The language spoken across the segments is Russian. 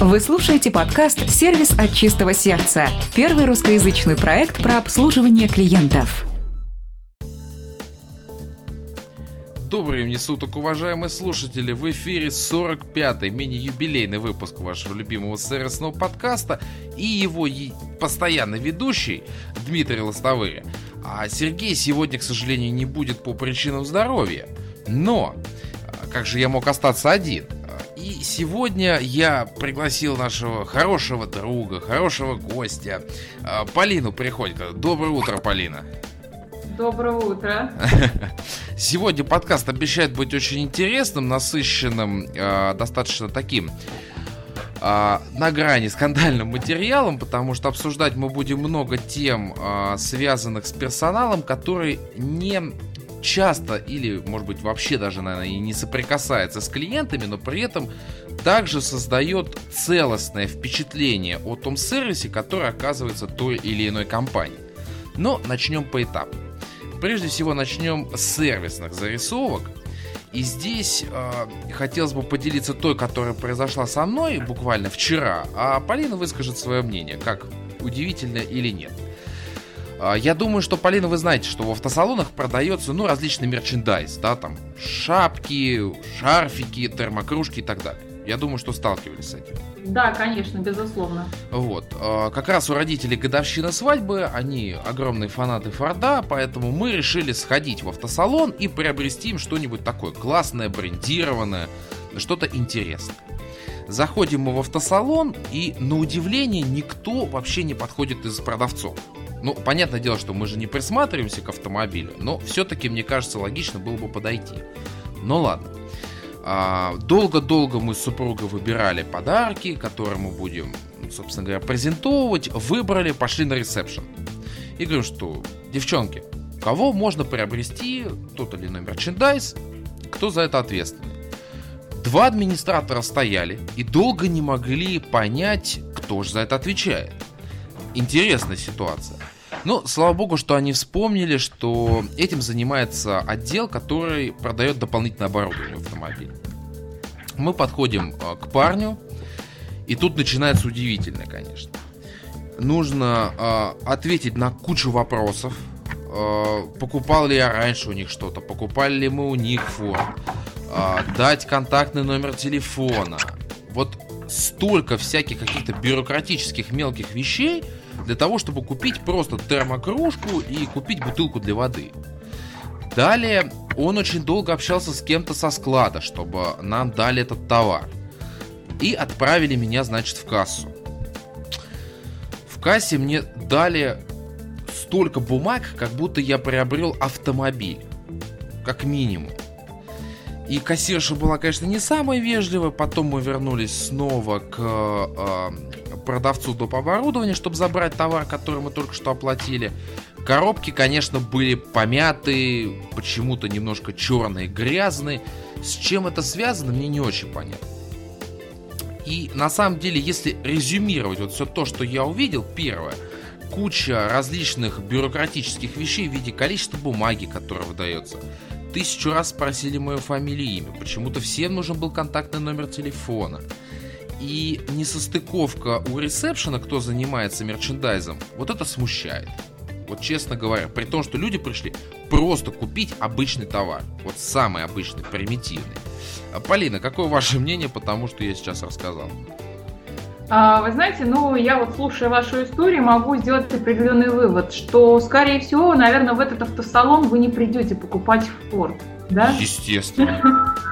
Вы слушаете подкаст «Сервис от чистого сердца» – первый русскоязычный проект про обслуживание клиентов. Добрый времени суток, уважаемые слушатели! В эфире 45-й мини-юбилейный выпуск вашего любимого сервисного подкаста и его постоянный ведущий Дмитрий Лостовыря. А Сергей сегодня, к сожалению, не будет по причинам здоровья. Но, а, как же я мог остаться один? И сегодня я пригласил нашего хорошего друга, хорошего гостя, а, Полину Приходько. Доброе утро, Полина. Доброе утро. Сегодня подкаст обещает быть очень интересным, насыщенным, а, достаточно таким а, на грани скандальным материалом, потому что обсуждать мы будем много тем, связанных с персоналом, который не часто или, может быть, вообще даже, наверное, и не соприкасается с клиентами, но при этом также создает целостное впечатление о том сервисе, который оказывается той или иной компанией. Но начнем по этапу. Прежде всего начнем с сервисных зарисовок. И здесь э, хотелось бы поделиться той, которая произошла со мной буквально вчера, а Полина выскажет свое мнение, как удивительно или нет. А, я думаю, что, Полина, вы знаете, что в автосалонах продается, ну, различный мерчендайз, да, там, шапки, шарфики, термокружки и так далее. Я думаю, что сталкивались с этим. Да, конечно, безусловно. Вот. А, как раз у родителей годовщина свадьбы, они огромные фанаты Форда, поэтому мы решили сходить в автосалон и приобрести им что-нибудь такое классное, брендированное, что-то интересное. Заходим мы в автосалон, и на удивление никто вообще не подходит из продавцов. Ну, понятное дело, что мы же не присматриваемся к автомобилю, но все-таки, мне кажется, логично было бы подойти. Ну ладно. А, долго-долго мы с супругой выбирали подарки, которые мы будем, собственно говоря, презентовывать. Выбрали, пошли на ресепшн. И говорим, что, девчонки, кого можно приобрести тот или иной мерчендайз, кто за это ответственный. Два администратора стояли и долго не могли понять, кто же за это отвечает. Интересная ситуация. Но, слава богу, что они вспомнили, что этим занимается отдел, который продает дополнительное оборудование в автомобиль. Мы подходим э, к парню, и тут начинается удивительное, конечно. Нужно э, ответить на кучу вопросов. Э, покупал ли я раньше у них что-то, покупали ли мы у них фон, э, дать контактный номер телефона. Вот столько всяких каких-то бюрократических мелких вещей, для того, чтобы купить просто термокружку и купить бутылку для воды. Далее он очень долго общался с кем-то со склада, чтобы нам дали этот товар. И отправили меня, значит, в кассу. В кассе мне дали столько бумаг, как будто я приобрел автомобиль. Как минимум. И кассирша была, конечно, не самая вежливая. Потом мы вернулись снова к э, продавцу доп. оборудования, чтобы забрать товар, который мы только что оплатили. Коробки, конечно, были помятые, почему-то немножко черные, грязные. С чем это связано, мне не очень понятно. И на самом деле, если резюмировать вот все то, что я увидел, первое, куча различных бюрократических вещей в виде количества бумаги, которая выдается. Тысячу раз спросили мою фамилию и имя. Почему-то всем нужен был контактный номер телефона. И несостыковка у ресепшена, кто занимается мерчендайзом, вот это смущает. Вот честно говоря, при том, что люди пришли просто купить обычный товар. Вот самый обычный, примитивный. А, Полина, какое ваше мнение по тому, что я сейчас рассказал? А, вы знаете, ну, я вот слушая вашу историю, могу сделать определенный вывод, что, скорее всего, наверное, в этот автосалон вы не придете покупать Ford, да? Естественно.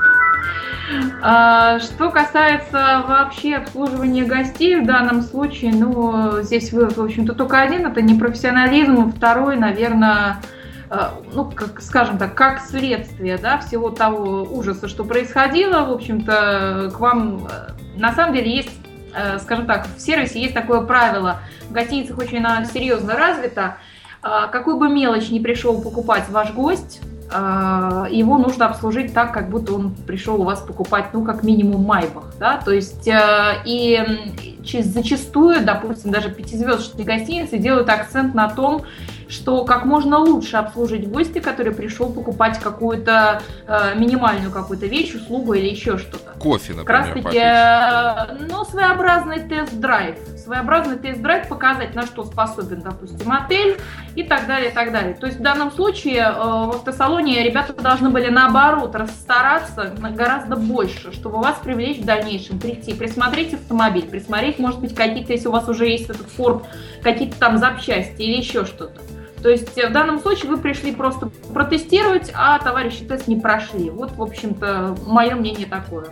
А, что касается вообще обслуживания гостей в данном случае, ну, здесь вывод, в общем-то, только один, это непрофессионализм, второй, наверное, а, ну, как, скажем так, как следствие, да, всего того ужаса, что происходило, в общем-то, к вам, э, на самом деле, есть, э, скажем так, в сервисе есть такое правило, в гостиницах очень серьезно развито, а, какую бы мелочь не пришел покупать ваш гость, его нужно обслужить так, как будто он пришел у вас покупать, ну, как минимум, майбах, да, то есть, э, и зачастую, допустим, даже пятизвездочные гостиницы делают акцент на том, что как можно лучше обслужить гостя, который пришел покупать какую-то э, минимальную какую-то вещь, услугу или еще что-то. Кофе, например, Как раз таки, э, ну, своеобразный тест-драйв. Своеобразный тест-драйв показать, на что способен, допустим, отель и так далее, и так далее. То есть в данном случае э, в автосалоне ребята должны были наоборот расстараться гораздо больше, чтобы вас привлечь в дальнейшем, прийти, присмотреть автомобиль, присмотреть, может быть, какие-то, если у вас уже есть этот форт, какие-то там запчасти или еще что-то. То есть в данном случае вы пришли просто протестировать, а товарищи тест не прошли. Вот, в общем-то, мое мнение такое.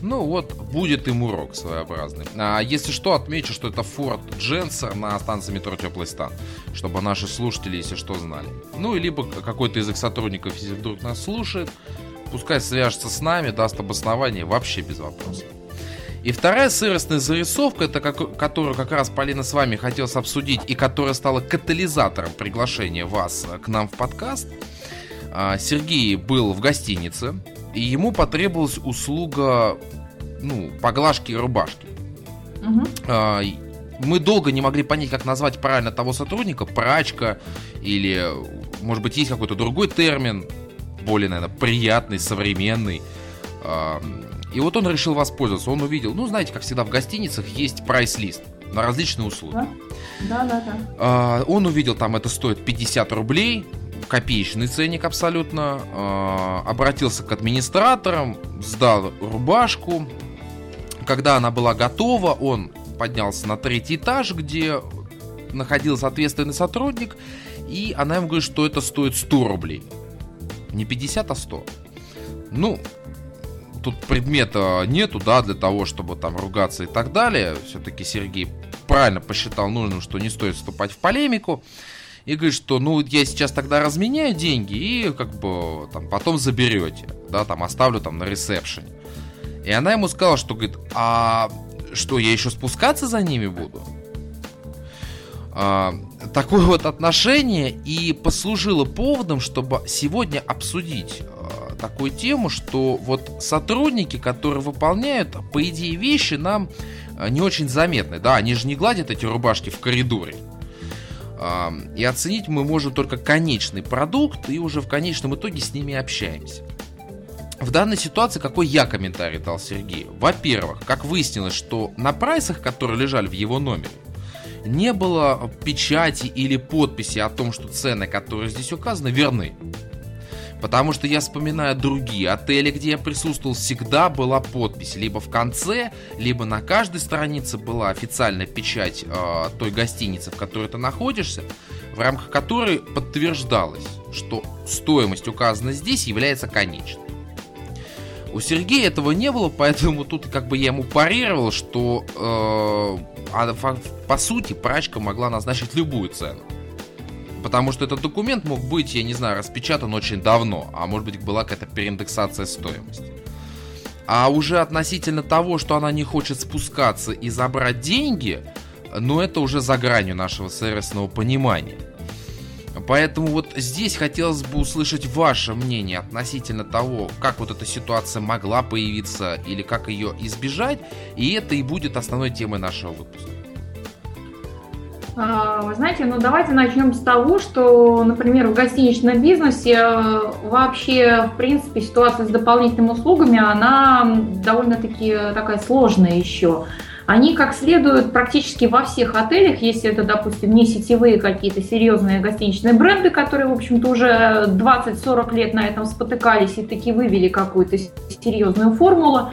Ну вот, будет им урок своеобразный. А если что, отмечу, что это Ford Дженсер на станции метро Теплый Стан, чтобы наши слушатели, если что, знали. Ну, и либо какой-то из их сотрудников, если вдруг нас слушает, пускай свяжется с нами, даст обоснование, вообще без вопросов. И вторая сыростная зарисовка, это как, которую как раз Полина с вами хотелось обсудить и которая стала катализатором приглашения вас к нам в подкаст. А, Сергей был в гостинице, и ему потребовалась услуга ну, поглажки рубашки. Угу. Мы долго не могли понять, как назвать правильно того сотрудника, прачка или, может быть, есть какой-то другой термин, более, наверное, приятный, современный. И вот он решил воспользоваться. Он увидел, ну, знаете, как всегда в гостиницах есть прайс-лист на различные услуги. Да, да, да. А, он увидел, там это стоит 50 рублей, копеечный ценник абсолютно. А, обратился к администраторам, сдал рубашку. Когда она была готова, он поднялся на третий этаж, где находился ответственный сотрудник, и она ему говорит, что это стоит 100 рублей. Не 50, а 100. Ну, тут предмета нету, да, для того, чтобы там ругаться и так далее. Все-таки Сергей правильно посчитал нужным, что не стоит вступать в полемику. И говорит, что ну я сейчас тогда разменяю деньги и как бы там потом заберете, да, там оставлю там на ресепшене. И она ему сказала, что говорит, а что я еще спускаться за ними буду? А, такое вот отношение и послужило поводом, чтобы сегодня обсудить такую тему, что вот сотрудники, которые выполняют, по идее, вещи нам э, не очень заметны. Да, они же не гладят эти рубашки в коридоре. И оценить мы можем только конечный продукт, и уже в конечном итоге с ними общаемся. В данной ситуации какой я комментарий дал Сергею? Во-первых, как выяснилось, что на прайсах, которые лежали в его номере, не было печати или подписи о том, что цены, которые здесь указаны, верны. Потому что я вспоминаю другие отели, где я присутствовал, всегда была подпись. Либо в конце, либо на каждой странице была официальная печать э, той гостиницы, в которой ты находишься, в рамках которой подтверждалось, что стоимость, указанная здесь, является конечной. У Сергея этого не было, поэтому тут как бы я ему парировал, что э, а, по сути прачка могла назначить любую цену. Потому что этот документ мог быть, я не знаю, распечатан очень давно, а может быть была какая-то переиндексация стоимости. А уже относительно того, что она не хочет спускаться и забрать деньги, ну это уже за гранью нашего сервисного понимания. Поэтому вот здесь хотелось бы услышать ваше мнение относительно того, как вот эта ситуация могла появиться или как ее избежать. И это и будет основной темой нашего выпуска. А, вы знаете, ну давайте начнем с того, что, например, в гостиничном бизнесе э, вообще, в принципе, ситуация с дополнительными услугами, она довольно-таки такая сложная еще. Они как следует практически во всех отелях, если это, допустим, не сетевые какие-то серьезные гостиничные бренды, которые, в общем-то, уже 20-40 лет на этом спотыкались и таки вывели какую-то серьезную формулу,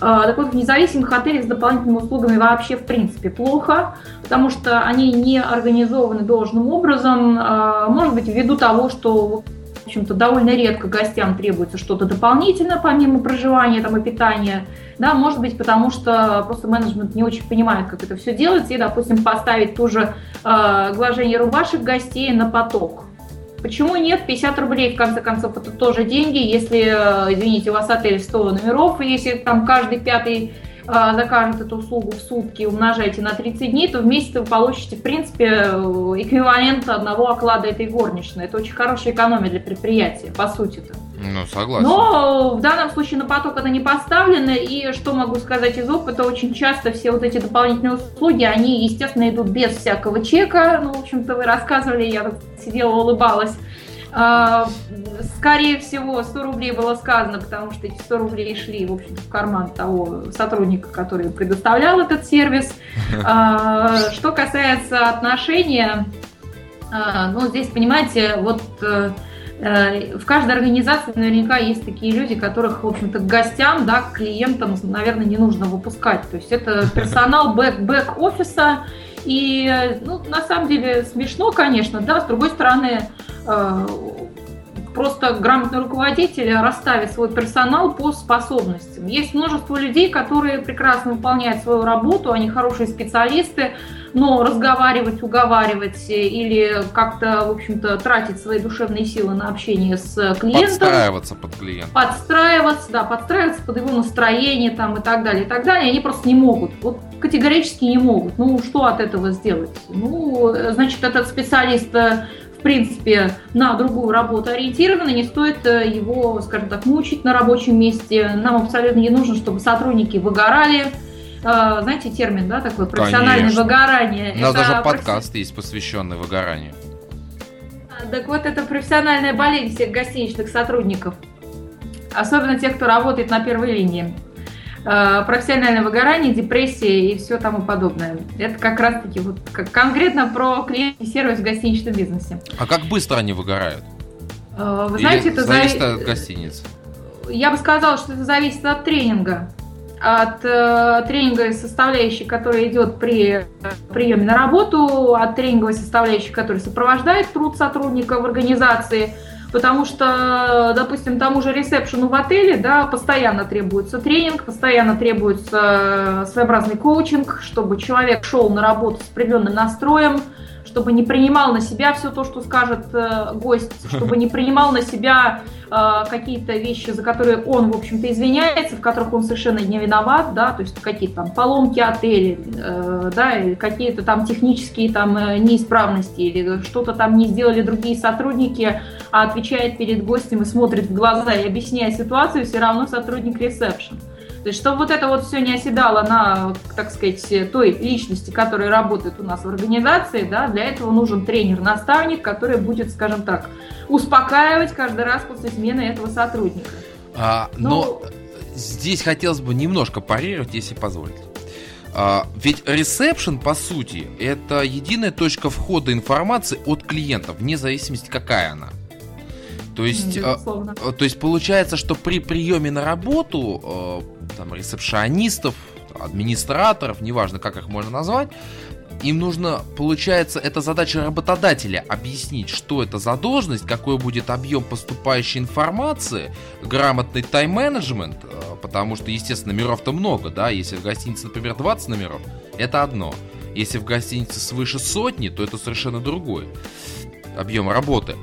так вот, в независимых отелях с дополнительными услугами вообще в принципе плохо, потому что они не организованы должным образом, а, может быть, ввиду того, что в общем-то, довольно редко гостям требуется что-то дополнительное, помимо проживания там, и питания. Да, может быть, потому что просто менеджмент не очень понимает, как это все делается, и, допустим, поставить ту же э, глажение рубашек гостей на поток. Почему нет? 50 рублей, в конце концов, это тоже деньги. Если, э, извините, у вас отель 100 номеров, если там каждый пятый закажет эту услугу в сутки, умножайте на 30 дней, то в месяц вы получите, в принципе, э, эквивалент одного оклада этой горничной. Это очень хорошая экономия для предприятия, по сути-то. Ну, согласен. Но в данном случае на поток это не поставлено, и что могу сказать из опыта, очень часто все вот эти дополнительные услуги, они, естественно, идут без всякого чека. Ну, в общем-то, вы рассказывали, я сидела, улыбалась. А, скорее всего, 100 рублей было сказано, потому что эти 100 рублей шли, в общем в карман того сотрудника, который предоставлял этот сервис. А, что касается отношения, а, ну, здесь, понимаете, вот э, э, в каждой организации наверняка есть такие люди, которых, в общем-то, к гостям, да, к клиентам, наверное, не нужно выпускать. То есть это персонал бэк-офиса, и, ну, на самом деле, смешно, конечно, да, с другой стороны, э, просто грамотный руководитель расставит свой персонал по способностям. Есть множество людей, которые прекрасно выполняют свою работу, они хорошие специалисты, но разговаривать, уговаривать или как-то, в общем-то, тратить свои душевные силы на общение с клиентом. Подстраиваться под клиента. Подстраиваться, да, подстраиваться под его настроение там и так далее, и так далее. Они просто не могут. Вот категорически не могут. Ну, что от этого сделать? Ну, значит, этот специалист э, в принципе, на другую работу ориентированы, не стоит э, его, скажем так, мучить на рабочем месте. Нам абсолютно не нужно, чтобы сотрудники выгорали, знаете, термин, да, такой профессиональное Конечно. выгорание. У нас это даже подкаст профи... есть, посвященный выгоранию. А, так вот, это профессиональная болезнь всех гостиничных сотрудников. Особенно тех, кто работает на первой линии. А, профессиональное выгорание, депрессия и все тому подобное. Это как раз-таки вот конкретно про клиентский сервис в гостиничном бизнесе. А как быстро они выгорают? Вы знаете, Или это зависит от гостиницы. Я бы сказала, что это зависит от тренинга от э, тренинговой составляющей, которая идет при приеме на работу, от тренинговой составляющей, которая сопровождает труд сотрудника в организации, потому что, допустим, тому же ресепшену в отеле, да, постоянно требуется тренинг, постоянно требуется своеобразный коучинг, чтобы человек шел на работу с определенным настроем, чтобы не принимал на себя все то, что скажет э, гость, чтобы не принимал на себя э, какие-то вещи, за которые он, в общем-то, извиняется, в которых он совершенно не виноват, да, то есть какие-то там поломки отеля, э, да, или какие-то там технические там э, неисправности, или что-то там не сделали другие сотрудники, а отвечает перед гостем и смотрит в глаза и объясняет ситуацию, все равно сотрудник ресепшн. То есть, чтобы вот это вот все не оседало на, так сказать, той личности, которая работает у нас в организации, да, для этого нужен тренер-наставник, который будет, скажем так, успокаивать каждый раз после смены этого сотрудника. А, ну, но здесь хотелось бы немножко парировать, если позволите. А, ведь ресепшн, по сути, это единая точка входа информации от клиента, вне зависимости, какая она. То есть, а, а, то есть получается, что при приеме на работу а, там, ресепшионистов, администраторов, неважно, как их можно назвать, им нужно, получается, это задача работодателя объяснить, что это за должность, какой будет объем поступающей информации, грамотный тайм-менеджмент, потому что, естественно, номеров-то много, да, если в гостинице, например, 20 номеров, это одно. Если в гостинице свыше сотни, то это совершенно другой объем работы.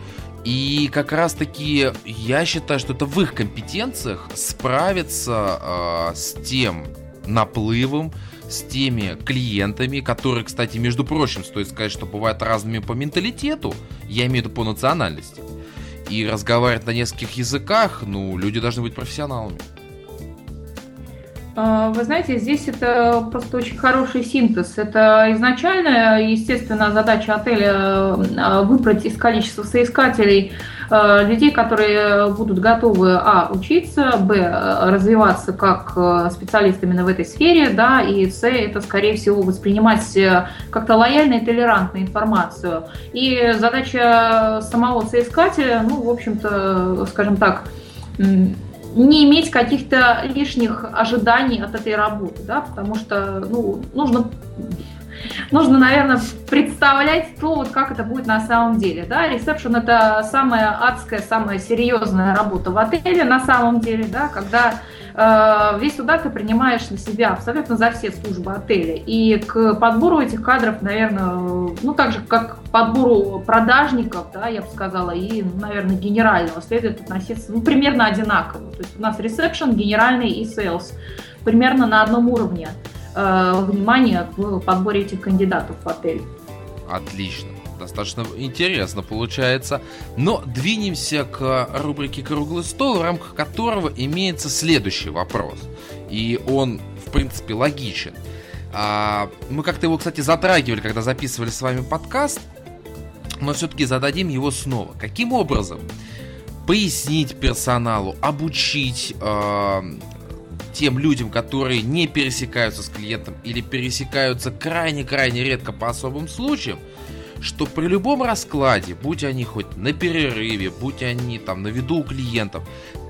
И как раз таки я считаю, что это в их компетенциях справиться э, с тем наплывом, с теми клиентами, которые, кстати, между прочим, стоит сказать, что бывают разными по менталитету, я имею в виду по национальности. И разговаривать на нескольких языках, ну, люди должны быть профессионалами. А, вы знаете, здесь это просто очень хороший синтез. Это изначально, естественно, задача отеля а, выбрать из количества соискателей а, людей, которые будут готовы, а, учиться, б, развиваться как специалисты именно в этой сфере, да, и с, это, скорее всего, воспринимать как-то лояльно и толерантно информацию. И задача самого соискателя, ну, в общем-то, скажем так, не иметь каких-то лишних ожиданий от этой работы, да, потому что ну, нужно нужно, наверное, представлять то, вот как это будет на самом деле. Да? Ресепшн – это самая адская, самая серьезная работа в отеле на самом деле, да, когда весь удар ты принимаешь на себя абсолютно за все службы отеля. И к подбору этих кадров, наверное, ну, так же, как к подбору продажников, да, я бы сказала, и, наверное, генерального, следует относиться ну, примерно одинаково. То есть у нас ресепшн, генеральный и sales примерно на одном уровне э, внимания в подборе этих кандидатов в отель. Отлично. Достаточно интересно получается. Но двинемся к рубрике «Круглый стол», в рамках которого имеется следующий вопрос. И он, в принципе, логичен. А, мы как-то его, кстати, затрагивали, когда записывали с вами подкаст, но все-таки зададим его снова. Каким образом пояснить персоналу, обучить э, тем людям, которые не пересекаются с клиентом или пересекаются крайне-крайне редко по особым случаям, что при любом раскладе, будь они хоть на перерыве, будь они там на виду у клиентов,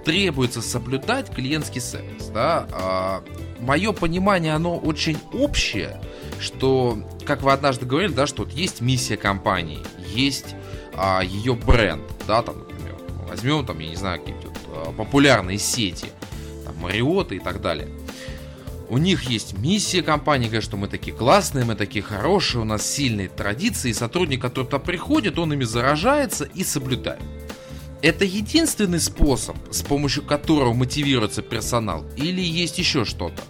требуется соблюдать клиентский сервис. Да? А, мое понимание, оно очень общее, что, как вы однажды говорили, да, что вот есть миссия компании, есть а, ее бренд, да, там, например, возьмем там, я не знаю, вот, а, популярные сети, там, Мариоты и так далее. У них есть миссия компании, говорят, что мы такие классные, мы такие хорошие, у нас сильные традиции, и сотрудник, который туда приходит, он ими заражается и соблюдает. Это единственный способ, с помощью которого мотивируется персонал, или есть еще что-то?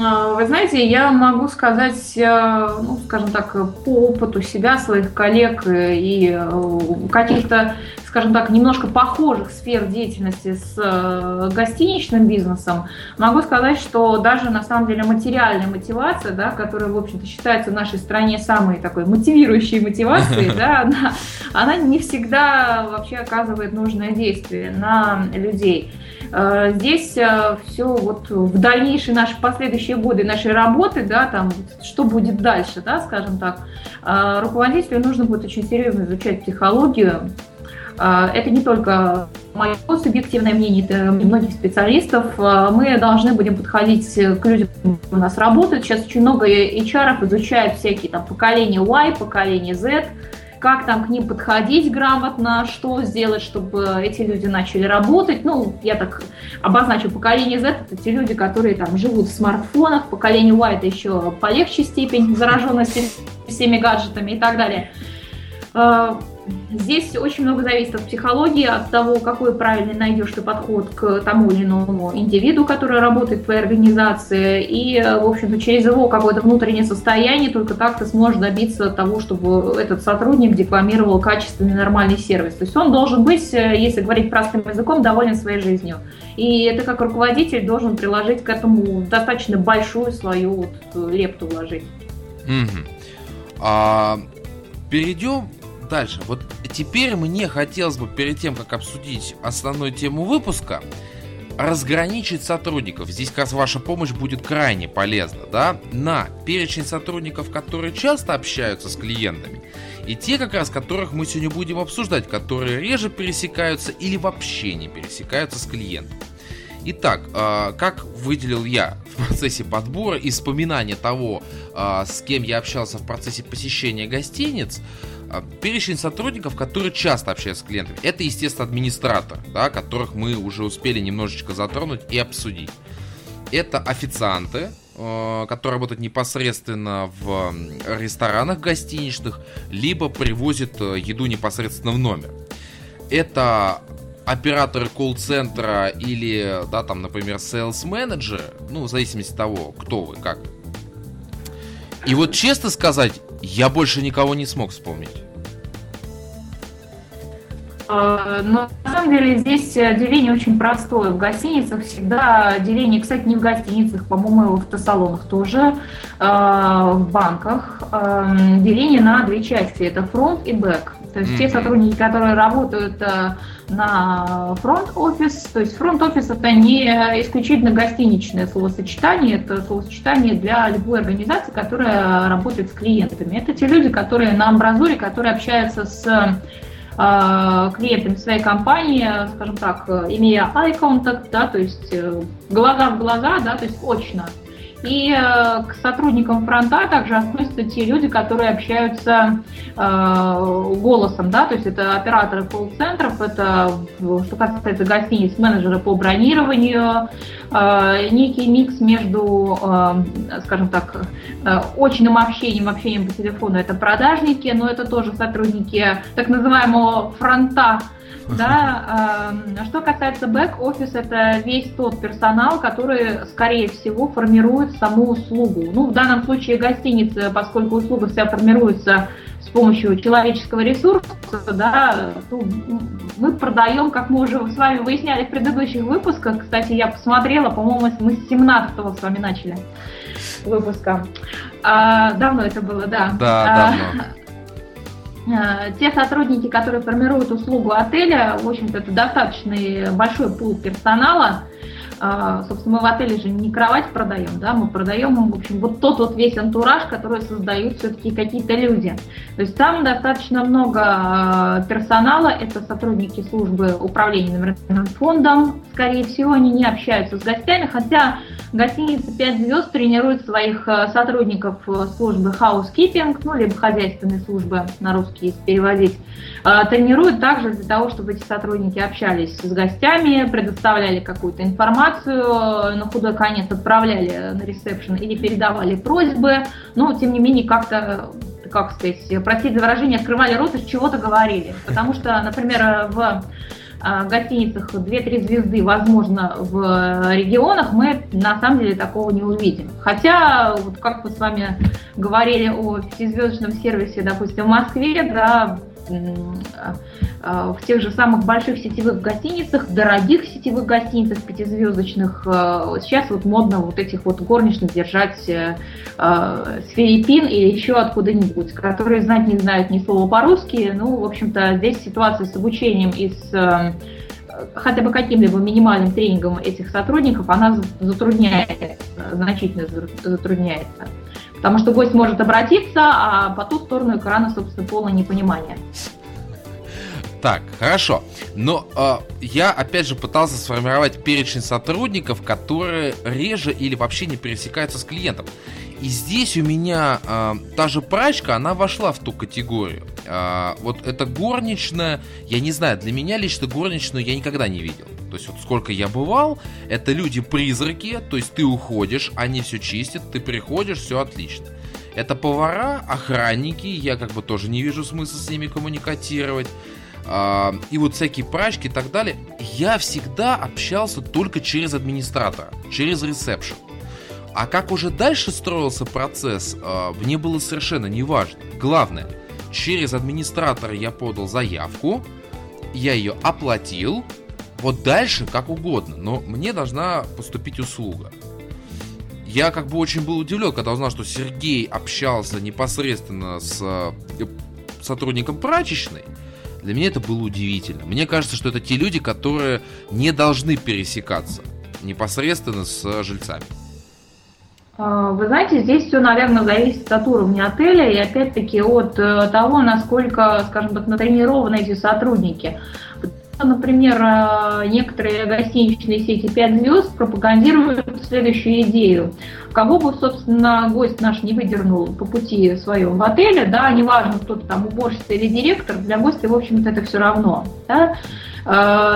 А, вы знаете, я могу сказать, э, ну, скажем так, по опыту себя, своих коллег и э, каких-то, скажем так, немножко похожих сфер деятельности с э, гостиничным бизнесом, могу сказать, что даже на самом деле материальная мотивация, да, которая, в общем-то, считается в нашей стране самой такой мотивирующей мотивацией, да, она, она не всегда вообще оказывает нужное действие на людей. Э, здесь э, все вот в дальнейшие наши последующие годы нашей работы, да, там, что будет дальше, да, скажем так, э, руководителю нужно будет очень серьезно изучать психологию. Это не только мое субъективное мнение, это многих специалистов. Мы должны будем подходить к людям, которые у нас работают. Сейчас очень много HR изучают всякие там поколения Y, поколение Z, как там к ним подходить грамотно, что сделать, чтобы эти люди начали работать. Ну, я так обозначу, поколение Z – это те люди, которые там живут в смартфонах, поколение Y – это еще полегче степень зараженности всеми гаджетами и так далее. Здесь очень много зависит от психологии, от того, какой правильный найдешь ты подход к тому или иному индивиду, который работает в твоей организации, и, в общем-то, через его какое-то внутреннее состояние только так ты сможешь добиться того, чтобы этот сотрудник декламировал качественный нормальный сервис. То есть он должен быть, если говорить простым языком, доволен своей жизнью. И это как руководитель должен приложить к этому достаточно большую свою вот лепту вложить. Угу. А, перейдем дальше. Вот теперь мне хотелось бы перед тем, как обсудить основную тему выпуска, разграничить сотрудников. Здесь как раз ваша помощь будет крайне полезна, да, на перечень сотрудников, которые часто общаются с клиентами, и те как раз, которых мы сегодня будем обсуждать, которые реже пересекаются или вообще не пересекаются с клиентом. Итак, а, как выделил я в процессе подбора и вспоминания того, а, с кем я общался в процессе посещения гостиниц, перечень сотрудников, которые часто общаются с клиентами. Это, естественно, администратор, да, которых мы уже успели немножечко затронуть и обсудить. Это официанты, э, которые работают непосредственно в ресторанах гостиничных, либо привозят э, еду непосредственно в номер. Это операторы колл-центра или, да, там, например, sales менеджеры ну, в зависимости от того, кто вы, как. И вот честно сказать, я больше никого не смог вспомнить. А, но на самом деле здесь деление очень простое. В гостиницах всегда деление, кстати, не в гостиницах, по-моему, и в автосалонах тоже, а, в банках. А, деление на две части. Это фронт и бэк. То есть mm-hmm. те сотрудники, которые работают на фронт-офис. То есть фронт-офис это не исключительно гостиничное словосочетание, это словосочетание для любой организации, которая работает с клиентами. Это те люди, которые на амбразуре, которые общаются с э, клиентами своей компании, скажем так, имея eye contact, да, то есть э, глаза в глаза, да, то есть очно. И э, к сотрудникам фронта также относятся те люди, которые общаются э, голосом, да, то есть это операторы колл-центров, это, что касается гостиниц, менеджеры по бронированию, э, некий микс между, скажем так, очным общением, общением по телефону, это продажники, но это тоже сотрудники так называемого фронта, да. А что касается бэк-офис, это весь тот персонал, который, скорее всего, формирует саму услугу. Ну, в данном случае гостиница, поскольку услуга вся формируется с помощью человеческого ресурса, да, то мы продаем, как мы уже с вами выясняли в предыдущих выпусках. Кстати, я посмотрела, по-моему, мы с 17-го с вами начали выпуска. А, давно это было, да. Да, а, давно. А, те сотрудники, которые формируют услугу отеля, в общем-то, это достаточно большой пул персонала, собственно, мы в отеле же не кровать продаем, да, мы продаем, в общем, вот тот вот весь антураж, который создают все-таки какие-то люди. То есть там достаточно много а, персонала, это сотрудники службы управления номерным фондом, скорее всего, они не общаются с гостями, хотя гостиница 5 звезд тренирует своих а, сотрудников службы housekeeping, ну, либо хозяйственной службы на русский переводить, тренирует также для того, чтобы эти сотрудники общались с гостями, предоставляли какую-то информацию, на худой конец отправляли на ресепшн или передавали просьбы, но тем не менее как-то как сказать, простите за выражение, открывали рот и чего-то говорили. Потому что, например, в а, гостиницах 2-3 звезды, возможно, в регионах мы на самом деле такого не увидим. Хотя, вот как мы с вами говорили о пятизвездочном сервисе, допустим, в Москве, да, а, в тех же самых больших сетевых гостиницах, дорогих сетевых гостиницах пятизвездочных. А, сейчас вот модно вот этих вот горничных держать э, с Филиппин или еще откуда-нибудь, которые знать не знают ни слова по-русски. Ну, в общем-то, здесь ситуация с обучением и с э, хотя бы каким-либо минимальным тренингом этих сотрудников, она затрудняется, значительно затрудняется. Потому что гость может обратиться, а по ту сторону экрана, собственно, полное непонимание. Так, хорошо. Но э, я опять же пытался сформировать перечень сотрудников, которые реже или вообще не пересекаются с клиентом. И здесь у меня э, та же прачка, она вошла в ту категорию. Э, вот эта горничная, я не знаю, для меня лично горничную я никогда не видел. То есть вот сколько я бывал, это люди-призраки, то есть ты уходишь, они все чистят, ты приходишь, все отлично. Это повара, охранники, я как бы тоже не вижу смысла с ними коммуникатировать. А, и вот всякие прачки и так далее. Я всегда общался только через администратора, через ресепшн. А как уже дальше строился процесс, а, мне было совершенно неважно. Главное, через администратора я подал заявку, я ее оплатил, вот дальше как угодно, но мне должна поступить услуга. Я как бы очень был удивлен, когда узнал, что Сергей общался непосредственно с э, сотрудником прачечной. Для меня это было удивительно. Мне кажется, что это те люди, которые не должны пересекаться непосредственно с жильцами. А, вы знаете, здесь все, наверное, зависит от уровня отеля и опять-таки от э, того, насколько, скажем так, натренированы эти сотрудники. Например, э, некоторые гостиничные сети 5 звезд пропагандируют следующую идею. Кого бы, собственно, гость наш не выдернул по пути своем в отеле, да, неважно, кто-то там уборщица или директор, для гостя, в общем-то, это все равно. Да,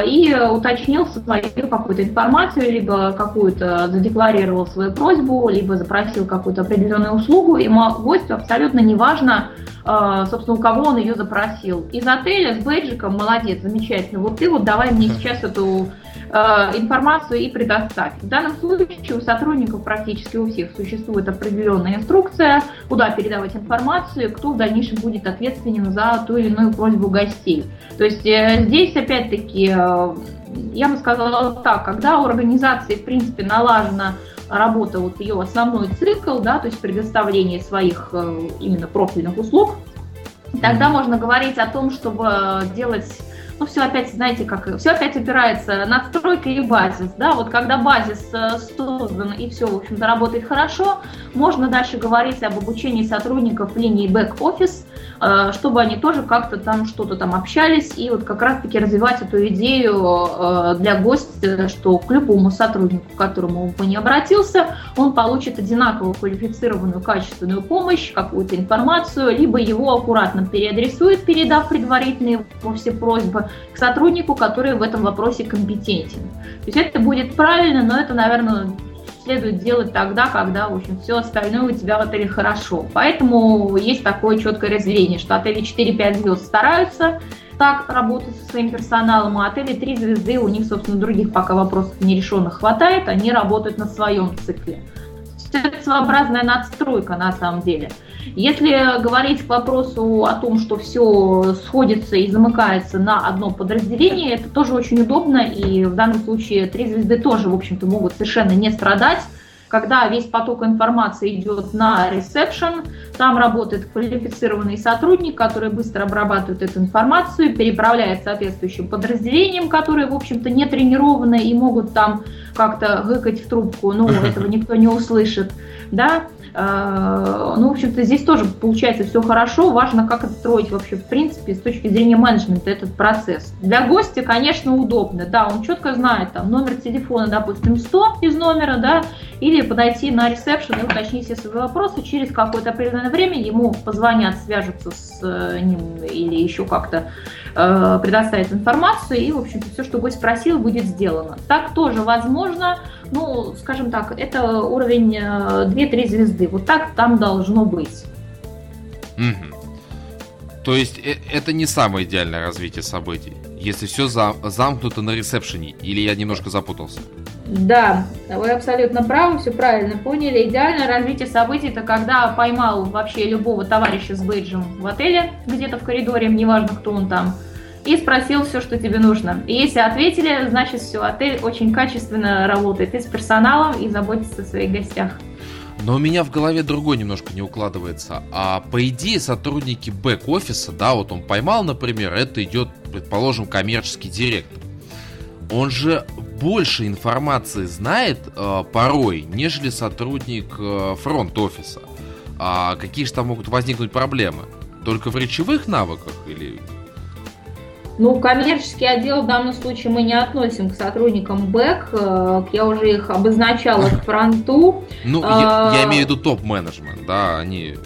и уточнил свою какую-то информацию, либо какую-то задекларировал свою просьбу, либо запросил какую-то определенную услугу, и гостю абсолютно неважно, э, собственно, у кого он ее запросил. Из отеля с бейджиком, молодец, замечательно, вот ты вот давай мне сейчас эту Э, информацию и предоставь. В данном случае у сотрудников практически у всех существует определенная инструкция, куда передавать информацию, кто в дальнейшем будет ответственен за ту или иную просьбу гостей. То есть э, здесь опять-таки, э, я бы сказала так, когда у организации в принципе налажена работа, вот ее основной цикл, да, то есть предоставление своих именно профильных услуг, тогда можно говорить о том, чтобы делать ну, все опять, знаете, как все опять опирается надстройка и базис, да, вот когда базис э, создан и все, в общем-то, работает хорошо, можно дальше говорить об обучении сотрудников линии бэк-офис, чтобы они тоже как-то там что-то там общались и вот как раз-таки развивать эту идею э, для гостя, что к любому сотруднику, к которому он не обратился, он получит одинаково квалифицированную качественную помощь, какую-то информацию, либо его аккуратно переадресует, передав предварительные его все просьбы, к сотруднику, который в этом вопросе компетентен. То есть это будет правильно, но это, наверное, следует делать тогда, когда, в общем, все остальное у тебя в отеле хорошо. Поэтому есть такое четкое разделение, что отели 4-5 звезд стараются так работать со своим персоналом, а отели 3 звезды, у них, собственно, других пока вопросов нерешенных хватает, они работают на своем цикле. Это своеобразная надстройка на самом деле. Если говорить к вопросу о том, что все сходится и замыкается на одно подразделение, это тоже очень удобно, и в данном случае три звезды тоже, в общем-то, могут совершенно не страдать. Когда весь поток информации идет на ресепшн, там работает квалифицированный сотрудник, который быстро обрабатывает эту информацию, переправляет соответствующим подразделениям, которые, в общем-то, не тренированы и могут там как-то гыкать в трубку, но этого никто не услышит, да, ну, в общем-то, здесь тоже получается все хорошо. Важно, как отстроить вообще, в принципе, с точки зрения менеджмента этот процесс. Для гостя, конечно, удобно. Да, он четко знает там номер телефона, допустим, 100 из номера, да, или подойти на ресепшн и уточнить все свои вопросы. Через какое-то определенное время ему позвонят, свяжутся с э, ним или еще как-то э, предоставят информацию, и, в общем-то, все, что гость спросил, будет сделано. Так тоже возможно ну, скажем так, это уровень 2-3 э, звезды. Вот так там должно быть. Угу. То есть э, это не самое идеальное развитие событий, если все за замкнуто на ресепшене, или я немножко запутался? Да, вы абсолютно правы, все правильно поняли. Идеальное развитие событий это когда поймал вообще любого товарища с бейджем в отеле, где-то в коридоре, неважно кто он там, и спросил все, что тебе нужно. И если ответили, значит все, отель очень качественно работает и с персоналом, и заботится о своих гостях. Но у меня в голове другой немножко не укладывается. А по идее сотрудники бэк-офиса, да, вот он поймал, например, это идет, предположим, коммерческий директор. Он же больше информации знает э, порой, нежели сотрудник э, фронт-офиса. А какие же там могут возникнуть проблемы? Только в речевых навыках или ну, коммерческий отдел в данном случае мы не относим к сотрудникам БЭК. Э, я уже их обозначала к фронту. Ну, я, я имею в виду топ-менеджмент, да, они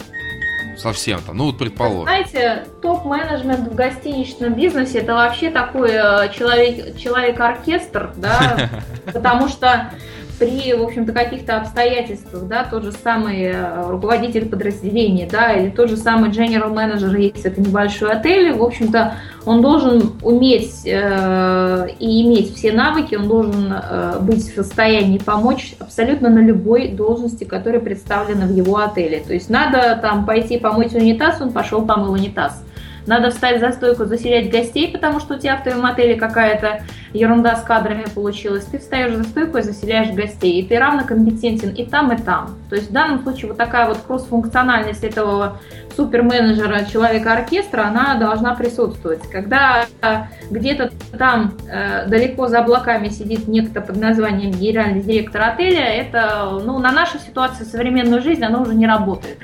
совсем там, ну вот предположим. Знаете, топ-менеджмент в гостиничном бизнесе это вообще такой э, человек, человек-оркестр, да, потому что при, в общем-то, каких-то обстоятельствах, да, тот же самый э, руководитель подразделения, да, или тот же самый general менеджер, если это небольшой отель, в общем-то, он должен уметь э, и иметь все навыки, он должен э, быть в состоянии помочь абсолютно на любой должности, которая представлена в его отеле. То есть надо там пойти помыть унитаз, он пошел помыл унитаз. Надо встать за стойку, заселять гостей, потому что у тебя в твоем отеле какая-то ерунда с кадрами получилась. Ты встаешь за стойку и заселяешь гостей. И ты равно компетентен и там, и там. То есть в данном случае вот такая вот кроссфункциональность этого суперменеджера человека-оркестра, она должна присутствовать. Когда где-то там э, далеко за облаками сидит некто под названием генеральный директор отеля, это, ну, на нашу ситуацию, современную жизнь, она уже не работает.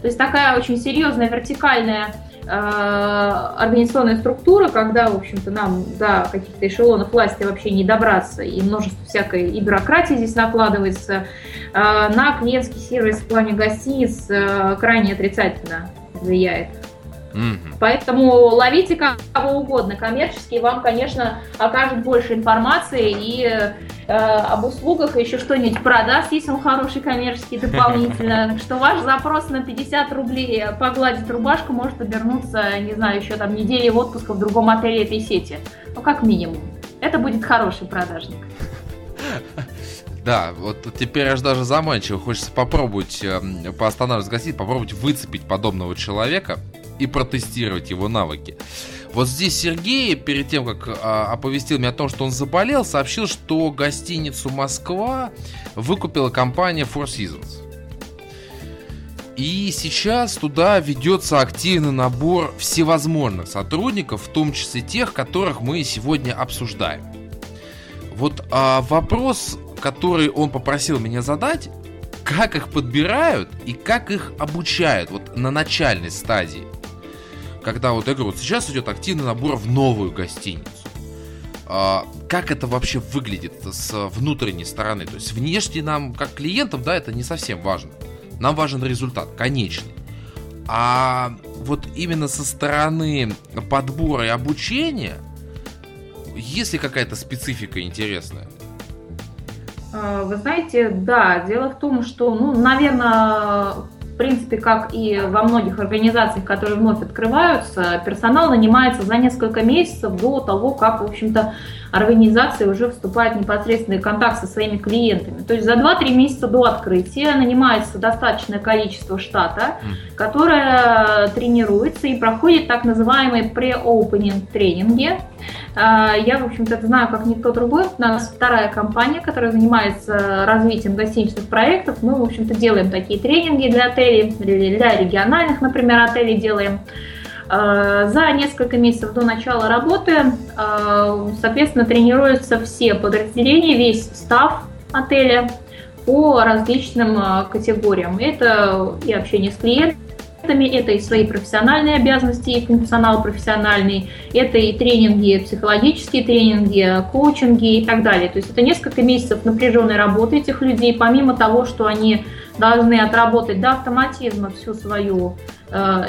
То есть такая очень серьезная вертикальная организационная структура, когда, в общем-то, нам до каких-то эшелонов власти вообще не добраться, и множество всякой и бюрократии здесь накладывается, э, на клиентский сервис в плане гостиниц э, крайне отрицательно влияет. Mm-hmm. Поэтому ловите кого угодно. Коммерческие вам, конечно, окажут больше информации и э, об услугах, еще что-нибудь продаст, если он хороший коммерческий дополнительно. Что ваш запрос на 50 рублей погладить рубашку может обернуться, не знаю, еще там недели отпуска в другом отеле этой сети. Ну, как минимум. Это будет хороший продажник. Да, вот теперь аж даже заманчиво. Хочется попробовать э, поостанавливаться гостей, попробовать выцепить подобного человека и протестировать его навыки. Вот здесь Сергей, перед тем, как а, оповестил меня о том, что он заболел, сообщил, что гостиницу Москва выкупила компания Four Seasons. И сейчас туда ведется активный набор всевозможных сотрудников, в том числе тех, которых мы сегодня обсуждаем. Вот а, вопрос, который он попросил меня задать, как их подбирают и как их обучают вот на начальной стадии когда вот я говорю, вот сейчас идет активный набор в новую гостиницу. А, как это вообще выглядит с внутренней стороны? То есть внешне нам, как клиентам, да, это не совсем важно. Нам важен результат, конечный. А вот именно со стороны подбора и обучения, есть ли какая-то специфика интересная? А, вы знаете, да, дело в том, что, ну, наверное, в принципе, как и во многих организациях, которые вновь открываются, персонал нанимается за несколько месяцев до того, как, в общем-то, организация уже вступает в непосредственный контакт со своими клиентами. То есть за 2-3 месяца до открытия нанимается достаточное количество штата, которое тренируется и проходит так называемые pre-opening тренинги. А, я, в общем-то, это знаю как никто другой. У нас вторая компания, которая занимается развитием гостиничных проектов. Мы, в общем-то, делаем такие тренинги для отелей, для региональных, например, отелей делаем. А, за несколько месяцев до начала работы, а, соответственно, тренируются все подразделения, весь став отеля по различным категориям. Это и общение с клиентами, это и свои профессиональные обязанности, и функционал профессиональный, это и тренинги, психологические тренинги, коучинги и так далее. То есть это несколько месяцев напряженной работы этих людей, помимо того, что они должны отработать до автоматизма всю свою э,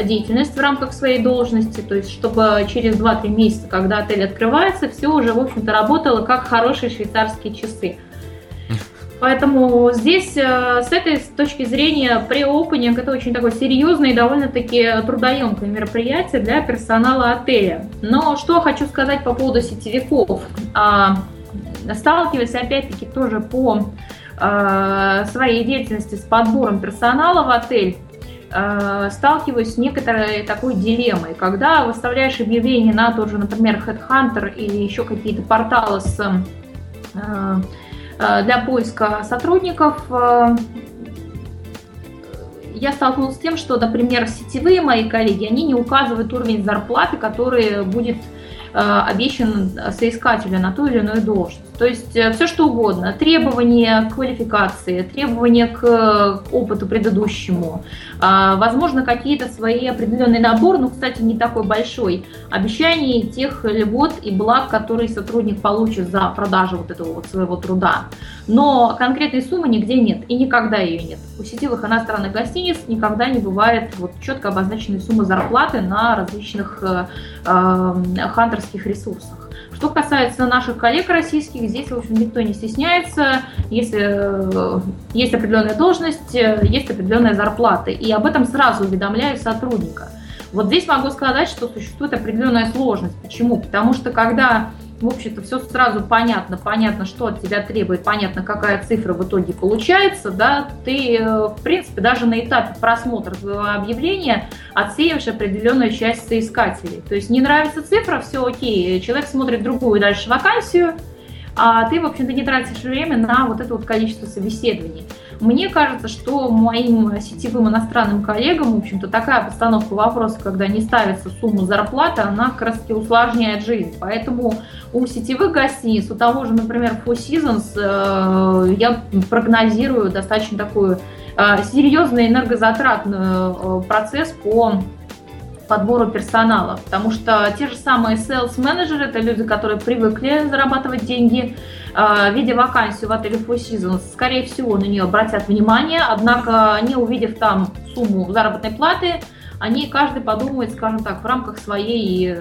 деятельность в рамках своей должности, то есть чтобы через 2-3 месяца, когда отель открывается, все уже, в общем-то, работало как хорошие швейцарские часы. Поэтому здесь э, с этой точки зрения преопенинг это очень такое серьезное и довольно-таки трудоемкое мероприятие для персонала отеля. Но что хочу сказать по поводу сетевиков. А, сталкиваясь опять-таки тоже по а, своей деятельности с подбором персонала в отель, а, сталкиваюсь с некоторой такой дилеммой. Когда выставляешь объявление на тот же, например, Headhunter или еще какие-то порталы с Э, для поиска сотрудников э, я столкнулась с тем, что, например, сетевые мои коллеги, они не указывают уровень зарплаты, который будет э, обещан соискателю на ту или иную должность. То есть э, все что угодно. Требования к квалификации, требования к опыту предыдущему. А, возможно, какие-то свои определенный набор, ну, кстати, не такой большой, обещаний тех льгот и благ, которые сотрудник получит за продажу вот этого вот своего труда. Но конкретной суммы нигде нет и никогда ее нет. У сетевых иностранных гостиниц никогда не бывает вот четко обозначенной суммы зарплаты на различных э, э, хантерских ресурсах. Что касается наших коллег российских, здесь, в общем, никто не стесняется. Если э, есть определенная должность, э, есть определенная зарплата. И об этом сразу уведомляю сотрудника. Вот здесь могу сказать, что существует определенная сложность. Почему? Потому что когда в общем-то, все сразу понятно, понятно, что от тебя требует, понятно, какая цифра в итоге получается, да, ты, э, в принципе, даже на этапе просмотра твоего объявления отсеиваешь определенную часть соискателей. То есть не нравится цифра, все окей, человек смотрит другую дальше вакансию, а ты, в общем-то, не тратишь время на вот это вот количество собеседований. Мне кажется, что моим сетевым иностранным коллегам, в общем-то, такая постановка вопроса, когда не ставится сумма зарплаты, она как раз таки усложняет жизнь. Поэтому у сетевых гостиниц, у того же, например, Four Seasons, э, я прогнозирую достаточно такой э, серьезный энергозатратный э, процесс по подбору персонала, потому что те же самые sales менеджеры это люди, которые привыкли зарабатывать деньги, э, видя вакансию в отеле Four Seasons, скорее всего, на нее обратят внимание, однако, не увидев там сумму заработной платы, они каждый подумает, скажем так, в рамках своей,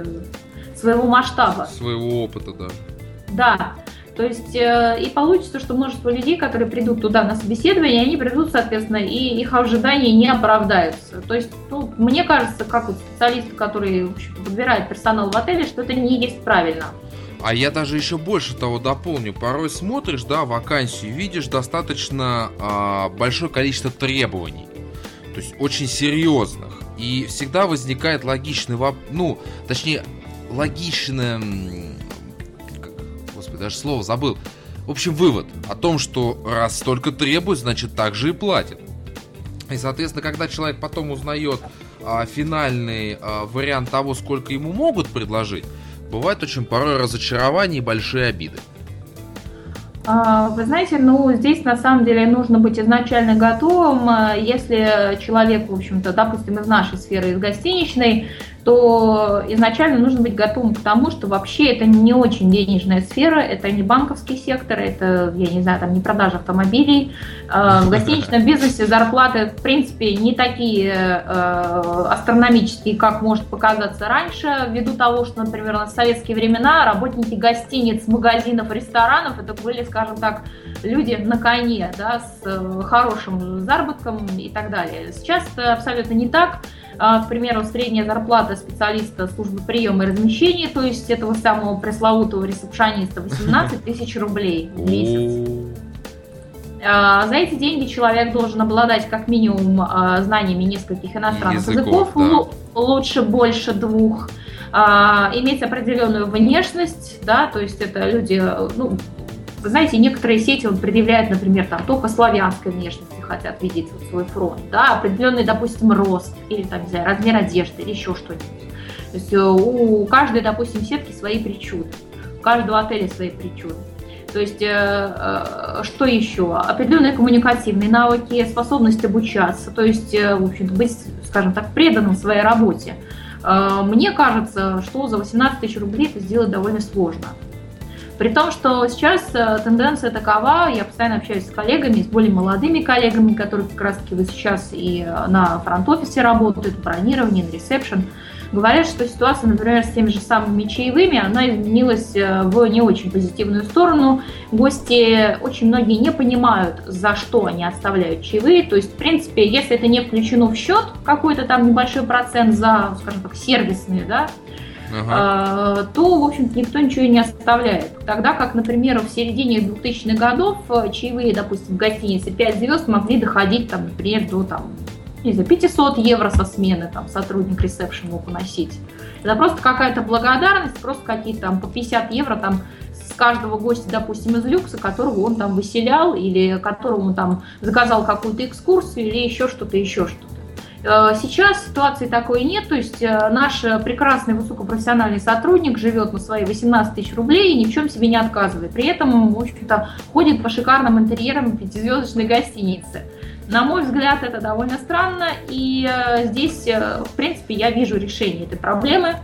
своего масштаба. Своего опыта, да. Да. То есть э, и получится, что множество людей, которые придут туда на собеседование, они придут, соответственно, и их ожидания не оправдаются. То есть, ну, мне кажется, как вот специалист, который подбирает персонал в отеле, что это не есть правильно. А я даже еще больше того дополню. Порой смотришь, да, вакансию, видишь достаточно а, большое количество требований. То есть очень серьезных. И всегда возникает логичный вопрос, ну, точнее, логичное даже слово забыл. В общем, вывод о том, что раз столько требует, значит так же и платит. И, соответственно, когда человек потом узнает а, финальный а, вариант того, сколько ему могут предложить, бывает очень порой разочарование и большие обиды. А, вы знаете, ну, здесь на самом деле нужно быть изначально готовым. А, если человек, в общем-то, допустим, из нашей сферы, из гостиничной, то изначально нужно быть готовым к тому, что вообще это не очень денежная сфера, это не банковский сектор, это, я не знаю, там не продажа автомобилей. А, в гостиничном бизнесе зарплаты, в принципе, не такие э, астрономические, как может показаться раньше, ввиду того, что, например, на советские времена работники гостиниц, магазинов, ресторанов, это были скажем так, люди на коне, да, с э, хорошим заработком и так далее. Сейчас это абсолютно не так. А, к примеру, средняя зарплата специалиста службы приема и размещения, то есть этого самого пресловутого ресепшониста, 18 тысяч рублей в месяц. А, за эти деньги человек должен обладать как минимум а, знаниями нескольких иностранных языков, языков да. лучше больше двух, иметь определенную внешность, да, то есть это люди, ну, вы знаете, некоторые сети вот предъявляют, например, там только славянской внешности хотят видеть вот свой фронт, да, определенный, допустим, рост или там, не знаю, размер одежды или еще что-нибудь. То есть э, у каждой, допустим, сетки свои причуды, у каждого отеля свои причуды. То есть э, э, что еще? Определенные коммуникативные навыки, способность обучаться, то есть, в общем-то, быть, скажем так, преданным своей работе. Мне кажется, что за 18 тысяч рублей это сделать довольно сложно. При том, что сейчас э, тенденция такова, я постоянно общаюсь с коллегами, с более молодыми коллегами, которые как раз-таки вот сейчас и э, на фронт-офисе работают, в бронировании, на ресепшн, говорят, что ситуация, например, с теми же самыми чаевыми, она изменилась э, в не очень позитивную сторону. Гости очень многие не понимают, за что они оставляют чаевые. То есть, в принципе, если это не включено в счет, какой-то там небольшой процент за, скажем так, сервисные, да, ага. то, в общем-то, никто ничего и не оставляет. Тогда как, например, в середине 2000-х годов э, чаевые, допустим, в гостинице 5 звезд могли доходить, там, например, до там, не знаю, 500 евро со смены там, сотрудник ресепшн мог уносить. Это просто какая-то благодарность, просто какие-то там по 50 евро там с каждого гостя, допустим, из люкса, которого он там выселял, или которому там заказал какую-то экскурсию, или еще что-то, еще что-то. Э, сейчас ситуации такой нет, то есть э, наш прекрасный высокопрофессиональный сотрудник живет на свои 18 тысяч рублей и ни в чем себе не отказывает. При этом, в общем-то, ходит по шикарным интерьерам пятизвездочной гостиницы. На мой взгляд, это довольно странно, и э, здесь, в принципе, я вижу решение этой проблемы,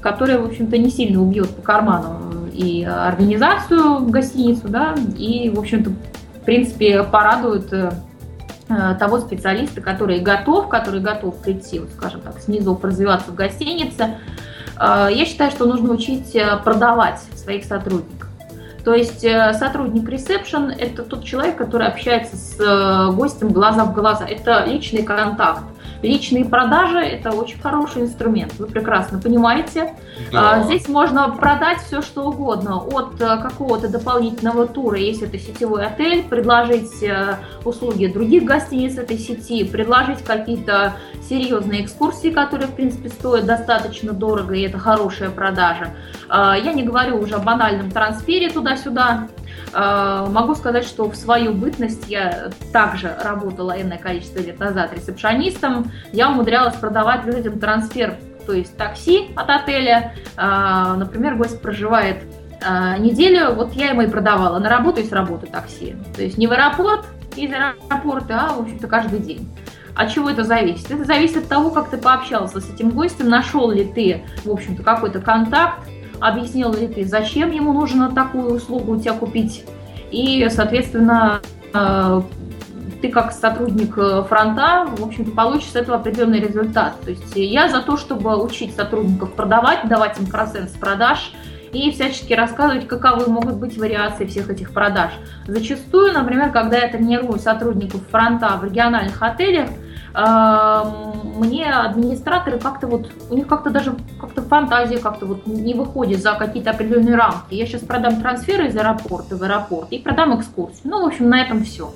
которая, в общем-то, не сильно убьет по карману и организацию гостиницу, да, и, в общем-то, в принципе, порадует того специалиста, который готов, который готов прийти, вот, скажем так, снизу развиваться в гостинице. Э, я считаю, что нужно учить э, продавать своих сотрудников. То есть сотрудник ресепшн – это тот человек, который общается с гостем глаза в глаза. Это личный контакт. Личные продажи – это очень хороший инструмент, вы прекрасно понимаете. Да. А, здесь можно продать все, что угодно, от э, какого-то дополнительного тура, если это сетевой отель, предложить э, услуги других гостиниц этой сети, предложить какие-то серьезные экскурсии, которые, в принципе, стоят достаточно дорого, и это хорошая продажа. А, я не говорю уже о банальном трансфере туда-сюда, могу сказать, что в свою бытность я также работала энное количество лет назад ресепшонистом. Я умудрялась продавать людям трансфер, то есть такси от отеля. А, например, гость проживает а, неделю, вот я ему и продавала на работу и с работы такси. То есть не в аэропорт, из аэропорта, а, в общем-то, каждый день. От чего это зависит? Это зависит от того, как ты пообщался с этим гостем, нашел ли ты, в общем-то, какой-то контакт, объяснил ли ты, зачем ему нужно такую услугу у тебя купить, и, соответственно, э, ты как сотрудник э, фронта, в общем-то, получишь с этого определенный результат. То есть я за то, чтобы учить сотрудников продавать, давать им процент с продаж и всячески рассказывать, каковы могут быть вариации всех этих продаж. Зачастую, например, когда я тренирую сотрудников фронта в региональных отелях, мне администраторы как-то вот, у них как-то даже как-то фантазия как-то вот не выходит за какие-то определенные рамки. Я сейчас продам трансферы из аэропорта в аэропорт и продам экскурсию. Ну, в общем, на этом все.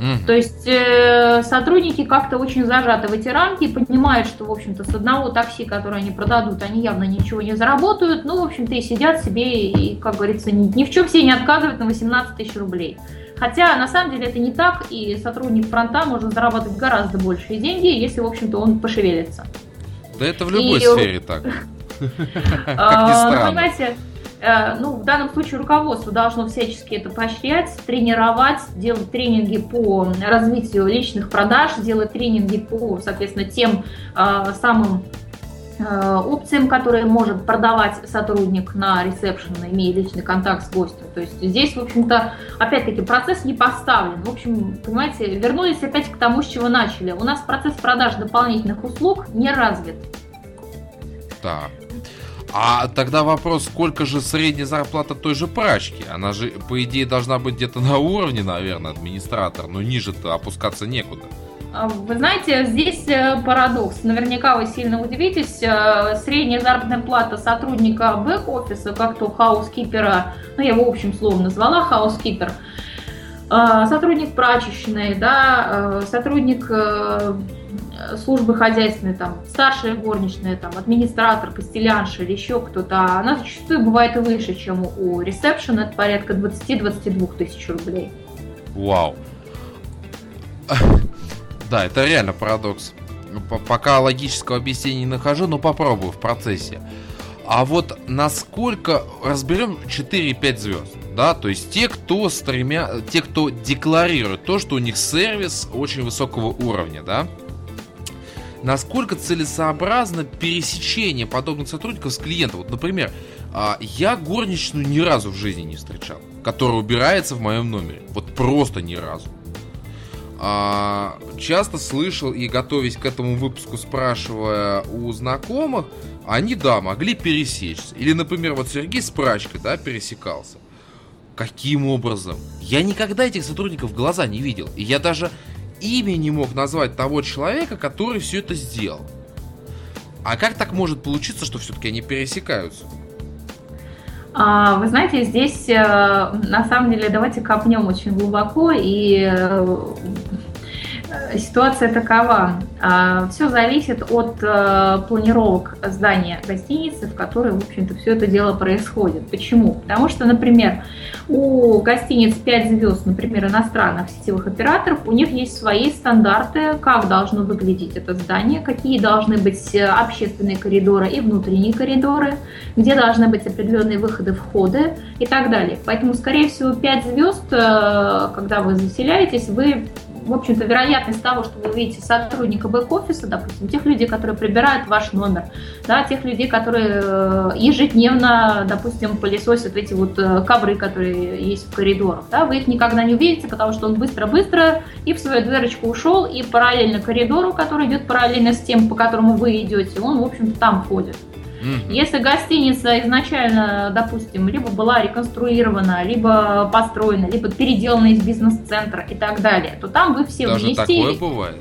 Mm. То есть э, сотрудники как-то очень зажаты в эти рамки, понимают, что, в общем-то, с одного такси, которое они продадут, они явно ничего не заработают. Ну, в общем-то, и сидят себе и, как говорится, ни, ни в чем себе не отказывают на 18 тысяч рублей. Хотя на самом деле это не так, и сотрудник фронта может зарабатывать гораздо большие деньги, если, в общем-то, он пошевелится. Да это в любой и... сфере так. Как ни странно. Понимаете, э, ну, в данном случае руководство должно всячески это поощрять, тренировать, делать тренинги по развитию личных продаж, делать тренинги по, соответственно, тем э, самым опциям, которые может продавать сотрудник на ресепшн, имея личный контакт с гостем. То есть здесь, в общем-то, опять-таки процесс не поставлен. В общем, понимаете, вернулись опять к тому, с чего начали. У нас процесс продаж дополнительных услуг не развит. Так. А тогда вопрос, сколько же средняя зарплата той же прачки? Она же, по идее, должна быть где-то на уровне, наверное, администратор, но ниже-то опускаться некуда. А, вы знаете, здесь э, парадокс. Наверняка вы сильно удивитесь. Э, средняя заработная плата сотрудника бэк-офиса, как то хаускипера, ну я его общим словом назвала хаускипер, э, сотрудник прачечной, да, сотрудник службы хозяйственной, там, старшая горничная, там, администратор, костелянша или еще кто-то, она зачастую бывает выше, чем у ресепшена, это порядка 20-22 тысяч рублей. Вау. Да, это реально парадокс. Пока логического объяснения не нахожу, но попробую в процессе. А вот насколько разберем 4-5 звезд, да, то есть те, кто стремя, те, кто декларирует то, что у них сервис очень высокого уровня, да, насколько целесообразно пересечение подобных сотрудников с клиентом. Вот, например, а, я горничную ни разу в жизни не встречал, которая убирается в моем номере. Вот просто ни разу. А, часто слышал и готовясь к этому выпуску, спрашивая у знакомых, они, да, могли пересечься. Или, например, вот Сергей с прачкой, да, пересекался. Каким образом? Я никогда этих сотрудников в глаза не видел. И я даже имя не мог назвать того человека, который все это сделал. А как так может получиться, что все-таки они пересекаются? А, вы знаете, здесь э, на самом деле давайте копнем очень глубоко и э, Ситуация такова. А, все зависит от э, планировок здания гостиницы, в которой, в общем-то, все это дело происходит. Почему? Потому что, например, у гостиниц 5 звезд, например, иностранных сетевых операторов, у них есть свои стандарты, как должно выглядеть это здание, какие должны быть общественные коридоры и внутренние коридоры, где должны быть определенные выходы, входы и так далее. Поэтому, скорее всего, 5 звезд, э, когда вы заселяетесь, вы в общем-то, вероятность того, что вы увидите сотрудника бэк-офиса, допустим, тех людей, которые прибирают ваш номер, да, тех людей, которые э, ежедневно, допустим, пылесосят эти вот э, ковры, которые есть в коридорах, да, вы их никогда не увидите, потому что он быстро-быстро и в свою дверочку ушел, и параллельно коридору, который идет параллельно с тем, по которому вы идете, он, в общем-то, там ходит. Если гостиница изначально, допустим, либо была реконструирована, либо построена, либо переделана из бизнес-центра и так далее, то там вы все Даже вместе... такое бывает?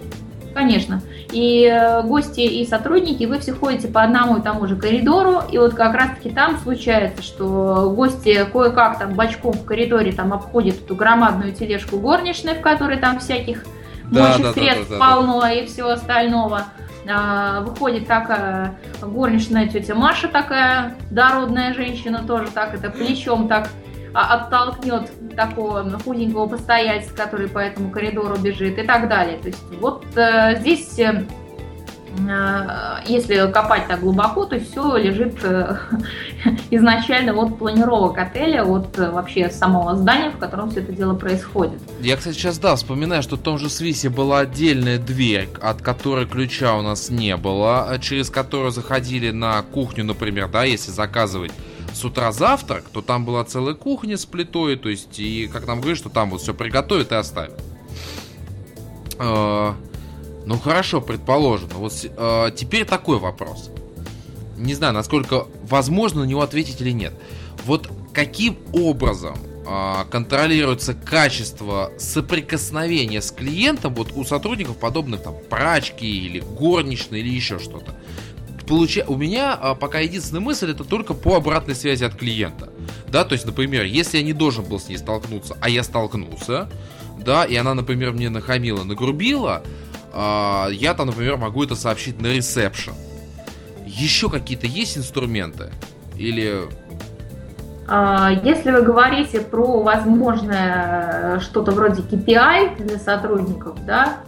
Конечно. И э, гости и сотрудники, вы все ходите по одному и тому же коридору, и вот как раз-таки там случается, что гости кое-как там бочком в коридоре там обходят эту громадную тележку горничной, в которой там всяких да, моющих да, средств да, да, полно да. и всего остального. А, выходит такая горничная тетя Маша такая, дородная женщина тоже так, это плечом так а, оттолкнет такого худенького постояльца, который по этому коридору бежит и так далее. То есть вот э, здесь э, если копать так глубоко, то все лежит э, изначально от планировок отеля, от э, вообще самого здания, в котором все это дело происходит. Я, кстати, сейчас, да, вспоминаю, что в том же Свисе была отдельная дверь, от которой ключа у нас не было, через которую заходили на кухню, например, да, если заказывать с утра завтрак, то там была целая кухня с плитой, то есть, и как нам говорят, что там вот все приготовят и оставят. Ну хорошо, предположим. Вот э, теперь такой вопрос. Не знаю, насколько возможно на него ответить или нет. Вот каким образом э, контролируется качество соприкосновения с клиентом вот у сотрудников подобных там прачки или горничной или еще что-то? Получа... У меня а, пока единственная мысль это только по обратной связи от клиента. Да, то есть, например, если я не должен был с ней столкнуться, а я столкнулся, да, и она, например, мне нахамила, нагрубила, а, я там, например, могу это сообщить на ресепшн. Еще какие-то есть инструменты? Или... А, если вы говорите про возможное что-то вроде KPI для сотрудников, да,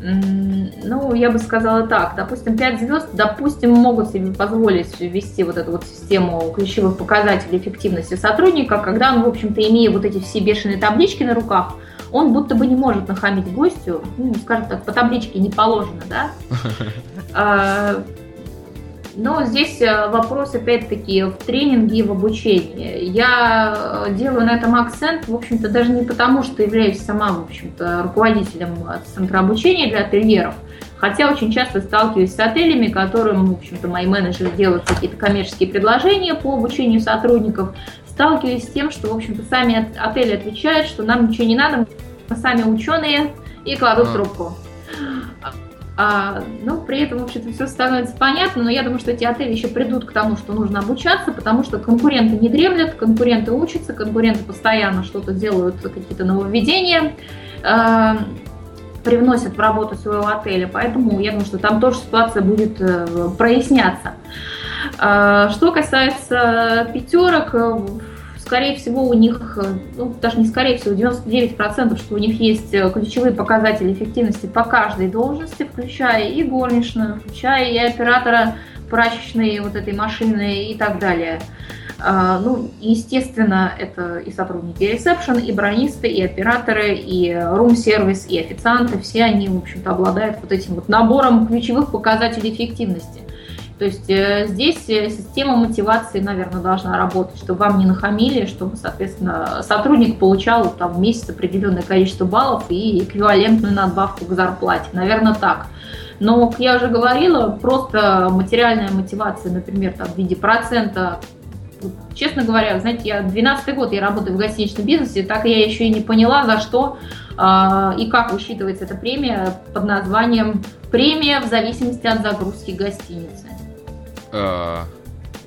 ну, я бы сказала так, допустим, 5 звезд, допустим, могут себе позволить ввести вот эту вот систему ключевых показателей эффективности сотрудника, когда он, в общем-то, имея вот эти все бешеные таблички на руках, он будто бы не может нахамить гостю, ну, скажем так, по табличке не положено, да? А, но здесь э, вопрос, опять-таки, в тренинге и в обучении. Я делаю на этом акцент, в общем-то, даже не потому, что являюсь сама, в общем-то, руководителем центра обучения для ательеров, Хотя очень часто сталкиваюсь с отелями, которым, в общем-то, мои менеджеры делают какие-то коммерческие предложения по обучению сотрудников, сталкиваюсь с тем, что, в общем-то, сами отели отвечают, что нам ничего не надо, мы сами ученые, и кладут а. трубку. А, ну, при этом, в общем-то, все становится понятно, но я думаю, что эти отели еще придут к тому, что нужно обучаться, потому что конкуренты не дремлят, конкуренты учатся, конкуренты постоянно что-то делают, какие-то нововведения. А, привносят в работу своего отеля. Поэтому я думаю, что там тоже ситуация будет э, проясняться. А, что касается пятерок, э, скорее всего, у них, э, ну, даже не скорее всего, 99%, что у них есть ключевые показатели эффективности по каждой должности, включая и горничную, включая и оператора прачечной вот этой машины и так далее. А, ну, естественно, это и сотрудники ресепшн, и бронисты, и операторы, и рум-сервис, и официанты. Все они, в общем-то, обладают вот этим вот набором ключевых показателей эффективности. То есть э, здесь э, система мотивации, наверное, должна работать, чтобы вам не нахамили, чтобы, соответственно, сотрудник получал там, в месяц определенное количество баллов и эквивалентную надбавку к зарплате. Наверное, так. Но, как я уже говорила, просто материальная мотивация, например, там, в виде процента честно говоря, знаете, я 12 год я работаю в гостиничном бизнесе, так я еще и не поняла, за что э, и как высчитывается эта премия под названием премия в зависимости от загрузки гостиницы. Uh...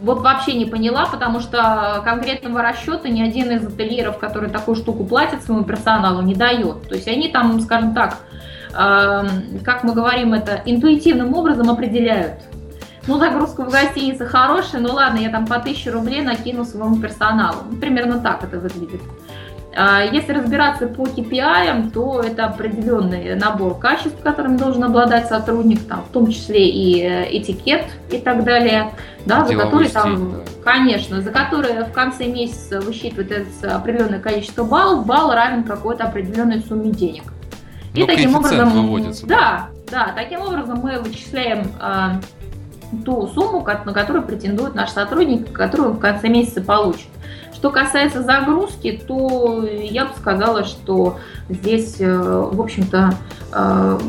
Вот вообще не поняла, потому что конкретного расчета ни один из ательеров, который такую штуку платит своему персоналу, не дает. То есть они там, скажем так, э, как мы говорим, это интуитивным образом определяют ну, загрузка в гостинице хорошая, ну ладно, я там по 1000 рублей накину своему персоналу. Ну, примерно так это выглядит. А, если разбираться по KPI, то это определенный набор качеств, которыми должен обладать сотрудник, там, в том числе и э, этикет и так далее, да, за который там, да. конечно, за который в конце месяца высчитывается определенное количество баллов, балл равен какой-то определенной сумме денег. И Но таким образом, выводится, да, да, да, таким образом мы вычисляем а, ту сумму, на которую претендует наш сотрудник, которую в конце месяца получит. Что касается загрузки, то я бы сказала, что здесь, э, в общем-то, э,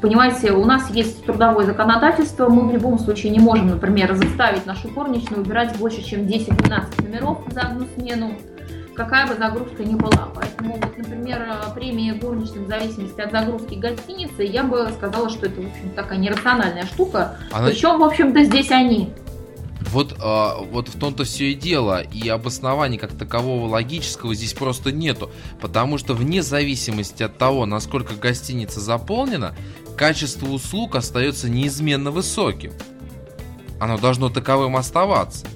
Понимаете, у нас есть трудовое законодательство, мы в любом случае не можем, например, заставить нашу горничную убирать больше, чем 10-12 номеров за одну смену какая бы загрузка ни была. Поэтому, вот, например, премия горничным в зависимости от загрузки гостиницы, я бы сказала, что это, в общем, такая нерациональная штука. Она... Причем, в общем-то, здесь они. Вот, а, вот в том-то все и дело. И обоснования как такового логического здесь просто нету. Потому что вне зависимости от того, насколько гостиница заполнена, качество услуг остается неизменно высоким. Оно должно таковым оставаться.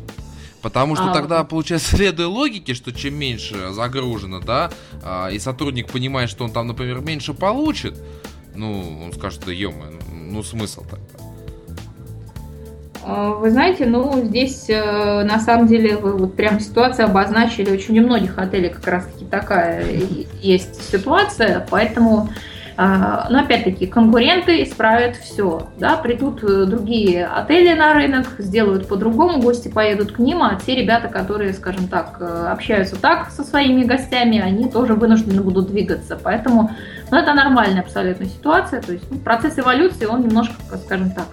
Потому что а, тогда, получается, следуя логике, что чем меньше загружено, да, а, и сотрудник понимает, что он там, например, меньше получит, ну, он скажет, да ё ну смысл тогда. А, вы знаете, ну, здесь э, на самом деле вы вот прям ситуацию обозначили. Очень у многих отелей как раз-таки такая есть ситуация, поэтому а, но опять-таки конкуренты исправят все. Да? Придут э, другие отели на рынок, сделают по-другому, гости поедут к ним, а те ребята, которые, скажем так, э, общаются так со своими гостями, они тоже вынуждены будут двигаться. Поэтому ну, это нормальная абсолютно ситуация. То есть ну, процесс эволюции, он немножко, скажем так,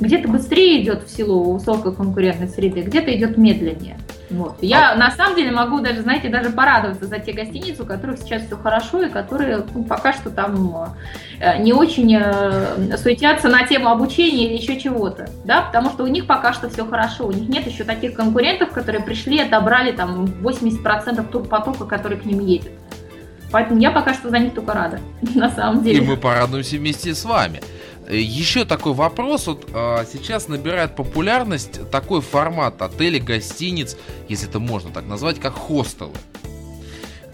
где-то быстрее идет в силу высокой конкурентной среды, где-то идет медленнее. Вот. Я а... на самом деле могу даже, знаете, даже порадоваться за те гостиницы, у которых сейчас все хорошо и которые ну, пока что там э, не очень э, суетятся на тему обучения или еще чего-то, да, потому что у них пока что все хорошо, у них нет еще таких конкурентов, которые пришли, отобрали там 80% турпотока, который к ним едет. Поэтому я пока что за них только рада, на самом деле. И мы порадуемся вместе с вами. Э, Еще такой вопрос, вот а, сейчас набирает популярность такой формат отелей, гостиниц, если это можно так назвать, как хостелы.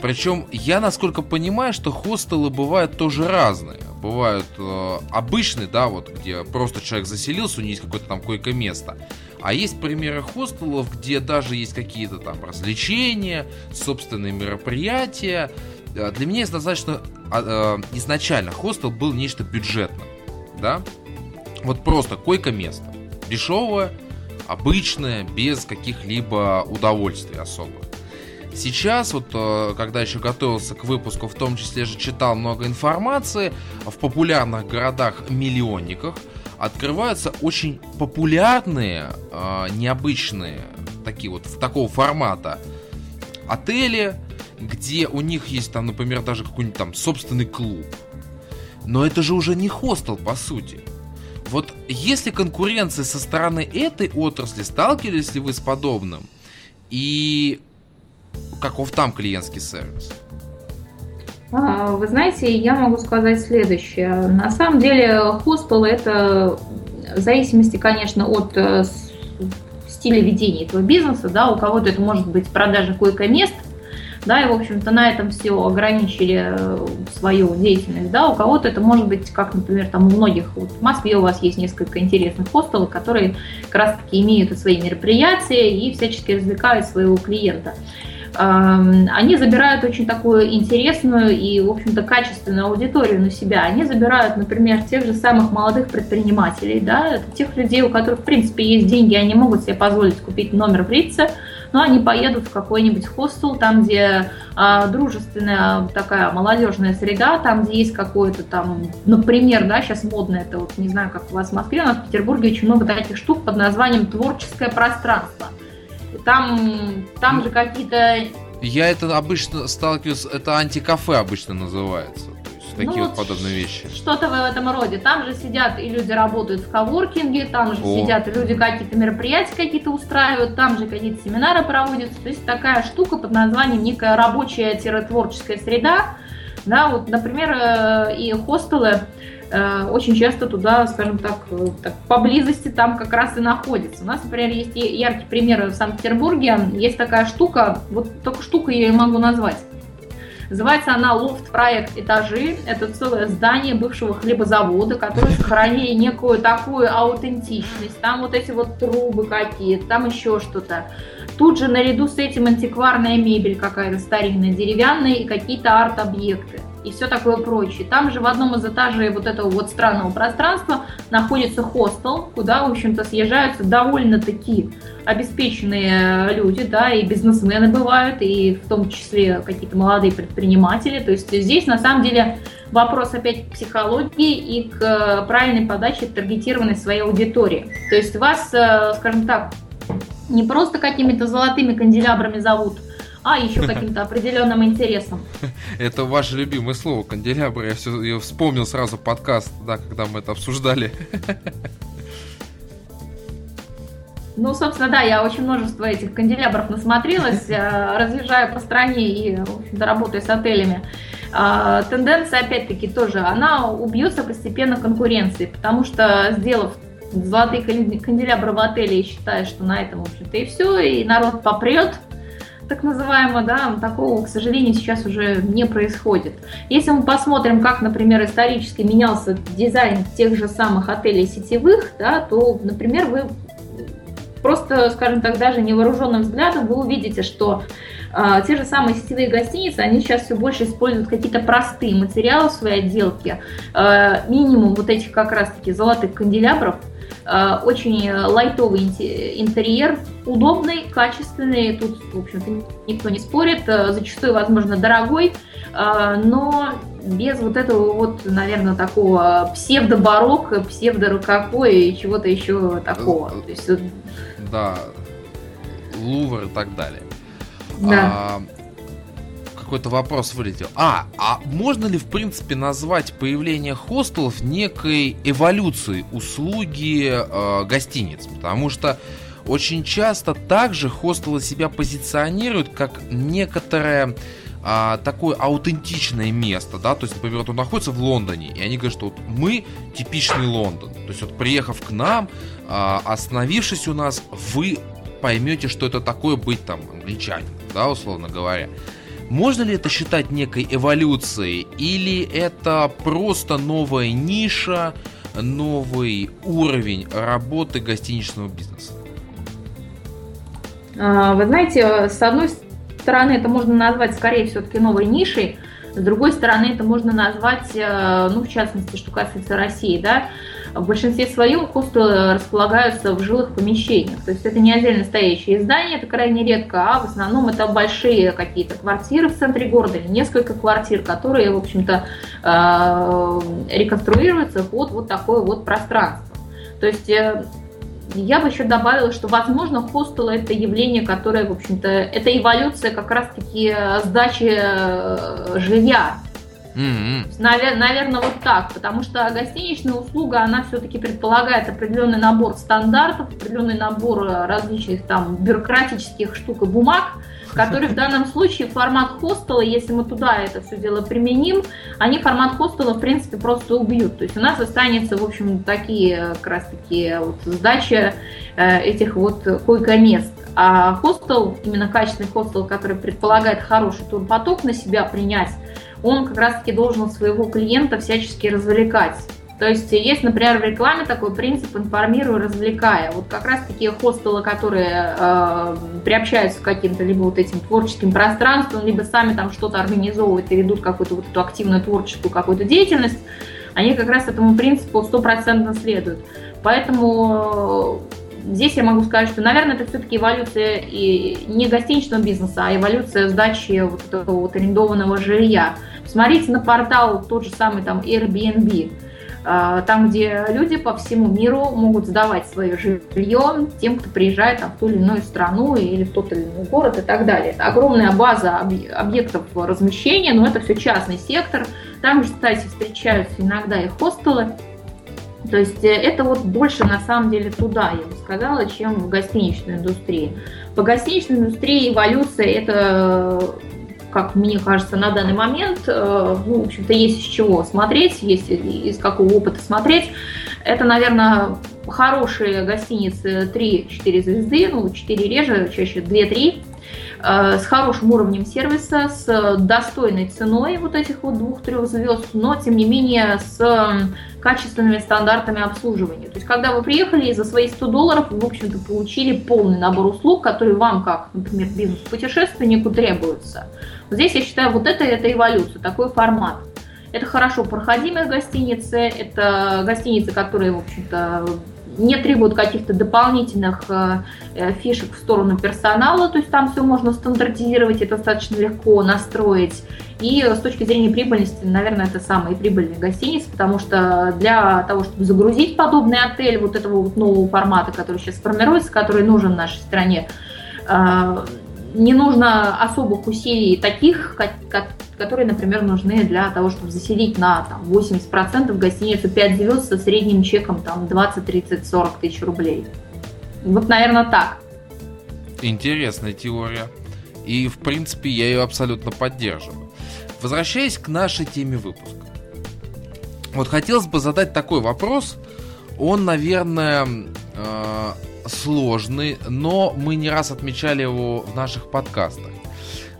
Причем я, насколько понимаю, что хостелы бывают тоже разные. Бывают э, обычные, да, вот где просто человек заселился, у него есть какое-то там койко-место. А есть примеры хостелов, где даже есть какие-то там развлечения, собственные мероприятия. Э, для меня достаточно э, изначально хостел был нечто бюджетным да, вот просто койко-место, дешевое, обычное, без каких-либо удовольствий особых. Сейчас, вот э, когда еще готовился к выпуску, в том числе же читал много информации, в популярных городах-миллионниках открываются очень популярные, э, необычные, такие вот, такого формата отели, где у них есть там, например, даже какой-нибудь там собственный клуб. Но это же уже не хостел, по сути. Вот если конкуренция со стороны этой отрасли, сталкивались ли вы с подобным? И каков там клиентский сервис? А, вы знаете, я могу сказать следующее. На самом деле, хостел это в зависимости, конечно, от э, стиля ведения этого бизнеса, да, у кого-то это может быть продажа койко-мест, да, и, в общем-то, на этом все ограничили э, свою деятельность, да, у кого-то это может быть, как, например, там у многих, вот в Москве у вас есть несколько интересных хостелов, которые как раз-таки имеют свои мероприятия и всячески развлекают своего клиента они забирают очень такую интересную и, в общем-то, качественную аудиторию на себя. Они забирают, например, тех же самых молодых предпринимателей, да, это тех людей, у которых, в принципе, есть деньги, они могут себе позволить купить номер в Рице, но они поедут в какой-нибудь хостел, там, где а, дружественная такая молодежная среда, там, где есть какое-то там, например, да, сейчас модно это, вот не знаю, как у вас в Москве, у нас в Петербурге очень много таких штук под названием творческое пространство. Там, там же какие-то... Я это обычно сталкиваюсь, это антикафе обычно называется такие ну, вот подобные вещи. Что-то в этом роде. Там же сидят и люди работают в коворкинге, там же О. сидят и люди какие-то мероприятия какие-то устраивают, там же какие-то семинары проводятся. То есть такая штука под названием некая рабочая-творческая среда. Да, вот, например, э, и хостелы э, очень часто туда, скажем так, э, так, поблизости там как раз и находится. У нас, например, есть яркий пример в Санкт-Петербурге. Есть такая штука, вот только штука я ее могу назвать. Называется она лофт-проект «Этажи». Это целое здание бывшего хлебозавода, которое сохранили некую такую аутентичность. Там вот эти вот трубы какие-то, там еще что-то. Тут же наряду с этим антикварная мебель какая-то старинная, деревянная и какие-то арт-объекты и все такое прочее. Там же в одном из этажей вот этого вот странного пространства находится хостел, куда, в общем-то, съезжаются довольно-таки обеспеченные люди, да, и бизнесмены бывают, и в том числе какие-то молодые предприниматели. То есть здесь, на самом деле, вопрос опять к психологии и к э, правильной подаче таргетированной своей аудитории. То есть вас, э, скажем так, не просто какими-то золотыми канделябрами зовут – а еще каким-то определенным интересом. Это ваше любимое слово, канделябр. Я, все, я вспомнил сразу подкаст, да, когда мы это обсуждали. Ну, собственно, да, я очень множество этих канделябров насмотрелась, э, разъезжаю по стране и, в общем-то, работаю с отелями. А, тенденция, опять-таки, тоже, она убьется постепенно конкуренцией, потому что, сделав золотые канделябры в отеле и считая, что на этом, в общем-то, и все, и народ попрет, так называемого, да, такого, к сожалению, сейчас уже не происходит. Если мы посмотрим, как, например, исторически менялся дизайн тех же самых отелей сетевых, да, то, например, вы просто, скажем так, даже невооруженным взглядом вы увидите, что э, те же самые сетевые гостиницы, они сейчас все больше используют какие-то простые материалы в своей отделке, э, минимум вот этих как раз-таки золотых канделябров, очень лайтовый интерьер, удобный, качественный, тут, в общем-то, никто не спорит, э, зачастую, возможно, дорогой, э, но без вот этого вот, наверное, такого псевдо-барокко, псевдо-рококо и чего-то еще такого. То есть, да, Лувр и так далее. Да. А, какой-то вопрос вылетел. А, а можно ли в принципе назвать появление хостелов некой эволюцией услуги э, гостиниц? Потому что очень часто также хостелы себя позиционируют как некоторое а, такое аутентичное место, да, то есть, например, вот он находится в Лондоне, и они говорят, что вот мы типичный Лондон, то есть вот приехав к нам, а, остановившись у нас, вы поймете, что это такое быть там англичанином, да, условно говоря. Можно ли это считать некой эволюцией, или это просто новая ниша, новый уровень работы гостиничного бизнеса? А, вы знаете, с одной стороны, это можно назвать скорее все-таки новой нишей, С другой стороны, это можно назвать, э, ну, в частности, что касается России, да, в большинстве своем хостелы располагаются в жилых помещениях. То есть это не отдельно стоящие здания, это крайне редко, а в основном это большие какие-то квартиры в центре города или несколько квартир, которые, в общем-то, э, реконструируются под вот такое вот пространство. То есть э, я бы еще добавила, что, возможно, хостелы это явление, которое, в общем-то, это эволюция как раз-таки сдачи э, жилья. Mm-hmm. Навер- наверное, вот так, потому что гостиничная услуга, она все-таки предполагает определенный набор стандартов, определенный набор различных там бюрократических штук и бумаг, который в данном случае формат хостела, если мы туда это все дело применим, они формат хостела, в принципе, просто убьют. То есть у нас останется, в общем, такие как раз таки вот сдача э, этих вот койко-мест. А хостел, именно качественный хостел, который предполагает хороший турпоток на себя принять, он как раз-таки должен своего клиента всячески развлекать. То есть есть, например, в рекламе такой принцип «информируй, развлекая». Вот как раз такие хостелы, которые э, приобщаются к каким-то либо вот этим творческим пространствам, либо сами там что-то организовывают и ведут какую-то вот эту активную творческую какую-то деятельность, они как раз этому принципу стопроцентно следуют. Поэтому э, здесь я могу сказать, что, наверное, это все-таки эволюция и не гостиничного бизнеса, а эволюция сдачи вот этого вот арендованного жилья. Смотрите на портал тот же самый там Airbnb. А, там, где люди по всему миру могут сдавать свое жилье тем, кто приезжает там, в ту или иную страну или в тот или иной город и так далее. Это огромная база объектов размещения, но это все частный сектор. Там же, кстати, встречаются иногда и хостелы. То есть э, это вот больше на самом деле туда, я бы сказала, чем в гостиничной индустрии. По гостиничной индустрии эволюция это как мне кажется, на данный момент, э, ну, в общем-то, есть из чего смотреть, есть из какого опыта смотреть. Это, наверное, хорошие гостиницы 3-4 звезды, ну, 4 реже, чаще 2-3, э, с хорошим уровнем сервиса, с достойной ценой вот этих вот двух-трех звезд, но тем не менее с качественными стандартами обслуживания. То есть, когда вы приехали и за свои 100 долларов, вы, в общем-то, получили полный набор услуг, которые вам, как, например, бизнес-путешественнику, требуются. Здесь, я считаю, вот это, это эволюция, такой формат. Это хорошо проходимые гостиницы, это гостиницы, которые, в общем-то, не требуют каких-то дополнительных э, э, фишек в сторону персонала, то есть там все можно стандартизировать и достаточно легко настроить. И с точки зрения прибыльности, наверное, это самые прибыльные гостиницы, потому что для того, чтобы загрузить подобный отель вот этого вот нового формата, который сейчас формируется, который нужен нашей стране, э, не нужно особых усилий таких, которые, например, нужны для того, чтобы заселить на там, 80% гостиницу 5 звезд со средним чеком там, 20, 30, 40 тысяч рублей. Вот, наверное, так. Интересная теория. И, в принципе, я ее абсолютно поддерживаю. Возвращаясь к нашей теме выпуска. Вот хотелось бы задать такой вопрос. Он, наверное, э, сложный, но мы не раз отмечали его в наших подкастах.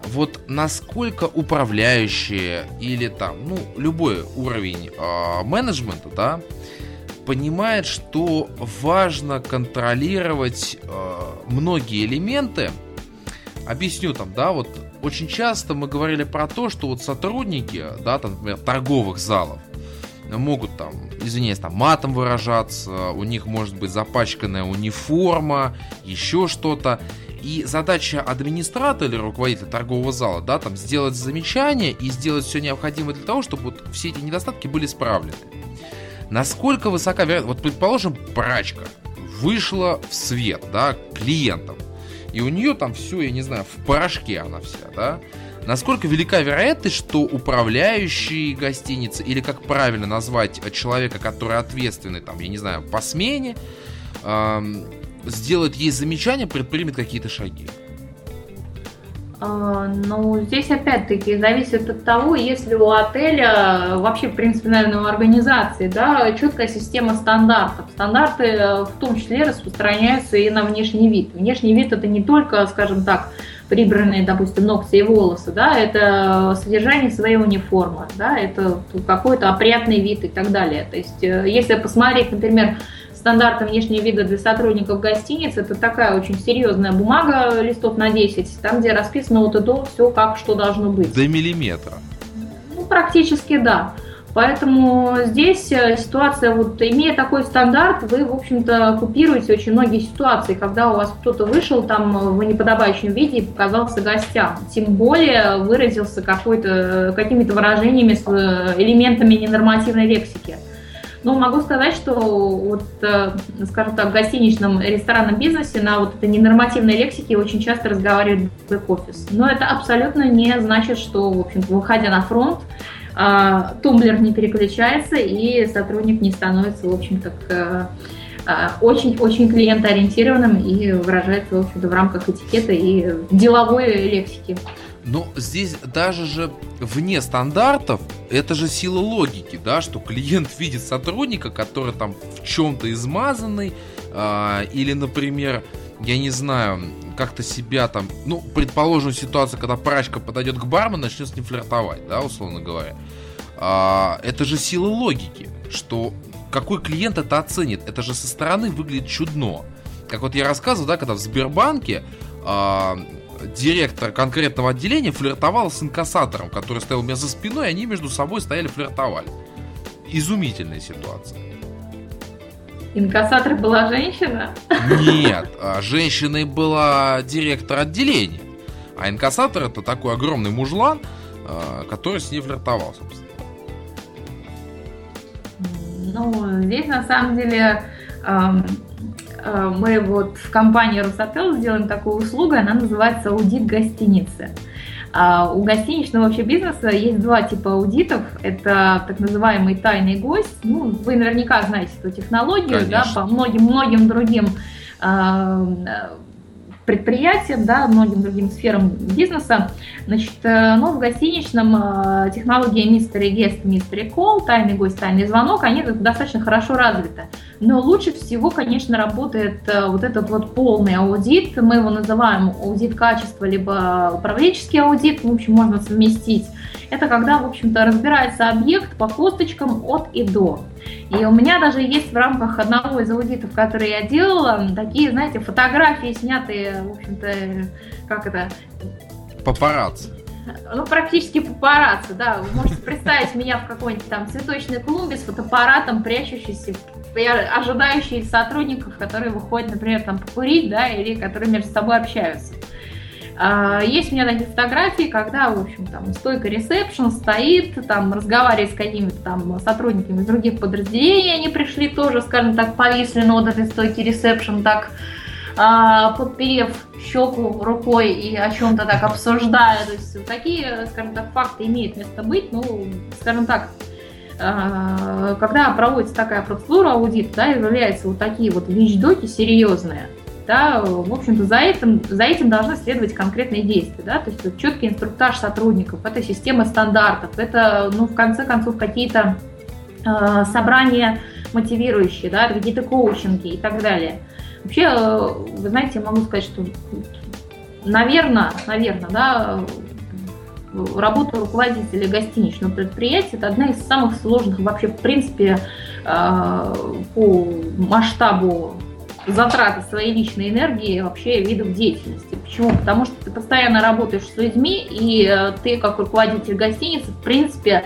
Вот насколько управляющие или там, ну, любой уровень э, менеджмента, да, понимает, что важно контролировать э, многие элементы. Объясню там, да, вот очень часто мы говорили про то, что вот сотрудники, да, там, например, торговых залов, могут там, извиняюсь, там матом выражаться, у них может быть запачканная униформа, еще что-то. И задача администратора или руководителя торгового зала, да, там сделать замечание и сделать все необходимое для того, чтобы вот все эти недостатки были исправлены. Насколько высока вероятность, вот предположим, прачка вышла в свет, да, клиентам, и у нее там все, я не знаю, в порошке она вся, да, Насколько велика вероятность, что управляющий гостиницы, или как правильно назвать человека, который ответственный, там, я не знаю, по смене, эм, сделает ей замечание, предпримет какие-то шаги? А, ну, здесь опять-таки зависит от того, если у отеля, вообще, в принципе, наверное, у организации, да, четкая система стандартов. Стандарты э, в том числе распространяются и на внешний вид. Внешний вид это не только, скажем так, прибранные, допустим, ногти и волосы, да, это содержание своей униформы, да, это какой-то опрятный вид и так далее. То есть, э, если посмотреть, например, стандарты внешнего вида для сотрудников гостиниц, это такая очень серьезная бумага, листов на 10, там, где расписано вот и до, все как, что должно быть. До миллиметра. практически да. Поэтому здесь э, ситуация, вот имея такой стандарт, вы, в общем-то, купируете очень многие ситуации, когда у вас кто-то вышел там в неподобающем виде и показался гостям. Тем более выразился какой-то, какими-то выражениями с э, элементами ненормативной лексики. Но могу сказать, что вот, э, скажем так, в гостиничном ресторанном бизнесе на вот этой ненормативной лексике очень часто разговаривает бэк-офис. Но это абсолютно не значит, что, в общем выходя на фронт, тумблер не переключается и сотрудник не становится, в общем-то, очень-очень клиентоориентированным и выражается, в общем-то, в рамках этикета и деловой лексики. Но здесь даже же вне стандартов, это же сила логики, да, что клиент видит сотрудника, который там в чем-то измазанный, э, или, например, я не знаю, как-то себя там, ну, предположим, ситуация, когда прачка подойдет к бармену, начнет с ним флиртовать, да, условно говоря. А, это же сила логики, что какой клиент это оценит, это же со стороны выглядит чудно. Как вот я рассказывал, да, когда в Сбербанке а, директор конкретного отделения флиртовал с инкассатором, который стоял у меня за спиной, и они между собой стояли флиртовали. Изумительная ситуация. Инкассатор была женщина? Нет, а женщиной была директор отделения. А инкассатор это такой огромный мужлан, а, который с ней флиртовал, собственно. Ну, здесь на самом деле э, мы вот в компании Росотел сделаем такую услугу, она называется аудит гостиницы. А у гостиничного вообще бизнеса есть два типа аудитов. Это так называемый тайный гость. Ну, вы наверняка знаете эту технологию, Конечно. да, по многим многим другим э, предприятиям, да, многим другим сферам бизнеса. Значит, э, ну, в гостиничном э, технология Mystery Guest, Mystery Call, тайный гость, тайный звонок, они достаточно хорошо развиты. Но лучше всего, конечно, работает э, вот этот вот полный аудит. Мы его называем аудит качества, либо управленческий аудит, в общем, можно совместить. Это когда, в общем-то, разбирается объект по косточкам от и до. И у меня даже есть в рамках одного из аудитов, который я делала, такие, знаете, фотографии, снятые, в общем-то, как это... Папарацци. Ну, практически папарацци, да. Вы можете представить меня в какой-нибудь там цветочной клумбе с фотоаппаратом, прячущийся, ожидающий сотрудников, которые выходят, например, там покурить, да, или которые между собой общаются. А, есть у меня такие фотографии, когда, в общем, там стойка ресепшн стоит, там разговаривает с какими-то там сотрудниками других подразделений, они пришли тоже, скажем так, повисли на вот этой стойке ресепшн, так а, подперев щеку рукой и о чем-то так обсуждая. То есть такие, скажем так, факты имеют место быть, ну, скажем так, а, когда проводится такая процедура аудит, да, являются вот такие вот вещдоки серьезные, да, в общем-то, за этим, за этим должны следовать конкретные действия, да, то есть четкий инструктаж сотрудников, это система стандартов, это, ну, в конце концов, какие-то э, собрания мотивирующие, да, какие-то коучинги и так далее. Вообще, э, вы знаете, могу сказать, что, наверное, наверное, да, работа руководителя гостиничного предприятия – это одна из самых сложных вообще, в принципе, э, по масштабу затраты своей личной энергии вообще видов деятельности. Почему? Потому что ты постоянно работаешь с людьми, и э, ты, как руководитель гостиницы, в принципе,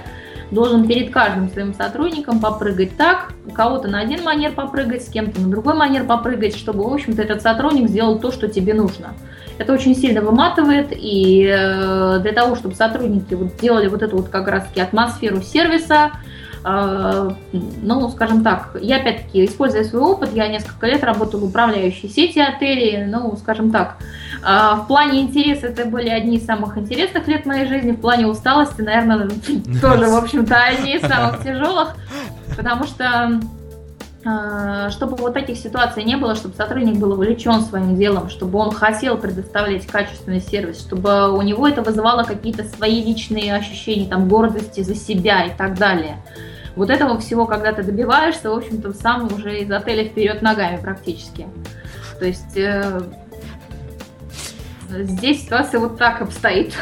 должен перед каждым своим сотрудником попрыгать так, у кого-то на один манер попрыгать, с кем-то на другой манер попрыгать, чтобы, в общем-то, этот сотрудник сделал то, что тебе нужно. Это очень сильно выматывает, и э, для того, чтобы сотрудники вот делали вот эту вот как раз-таки атмосферу сервиса, ну, скажем так, я опять-таки, используя свой опыт, я несколько лет работала управляющей сети отелей, ну, скажем так, а, в плане интереса это были одни из самых интересных лет моей жизни, в плане усталости, наверное, тоже, в общем-то, одни из самых тяжелых, потому что а, чтобы вот таких ситуаций не было, чтобы сотрудник был увлечен своим делом, чтобы он хотел предоставлять качественный сервис, чтобы у него это вызывало какие-то свои личные ощущения, там, гордости за себя и так далее. Вот этого всего, когда ты добиваешься, в общем-то, сам уже из отеля вперед ногами практически. То есть... Здесь ситуация вот так обстоит.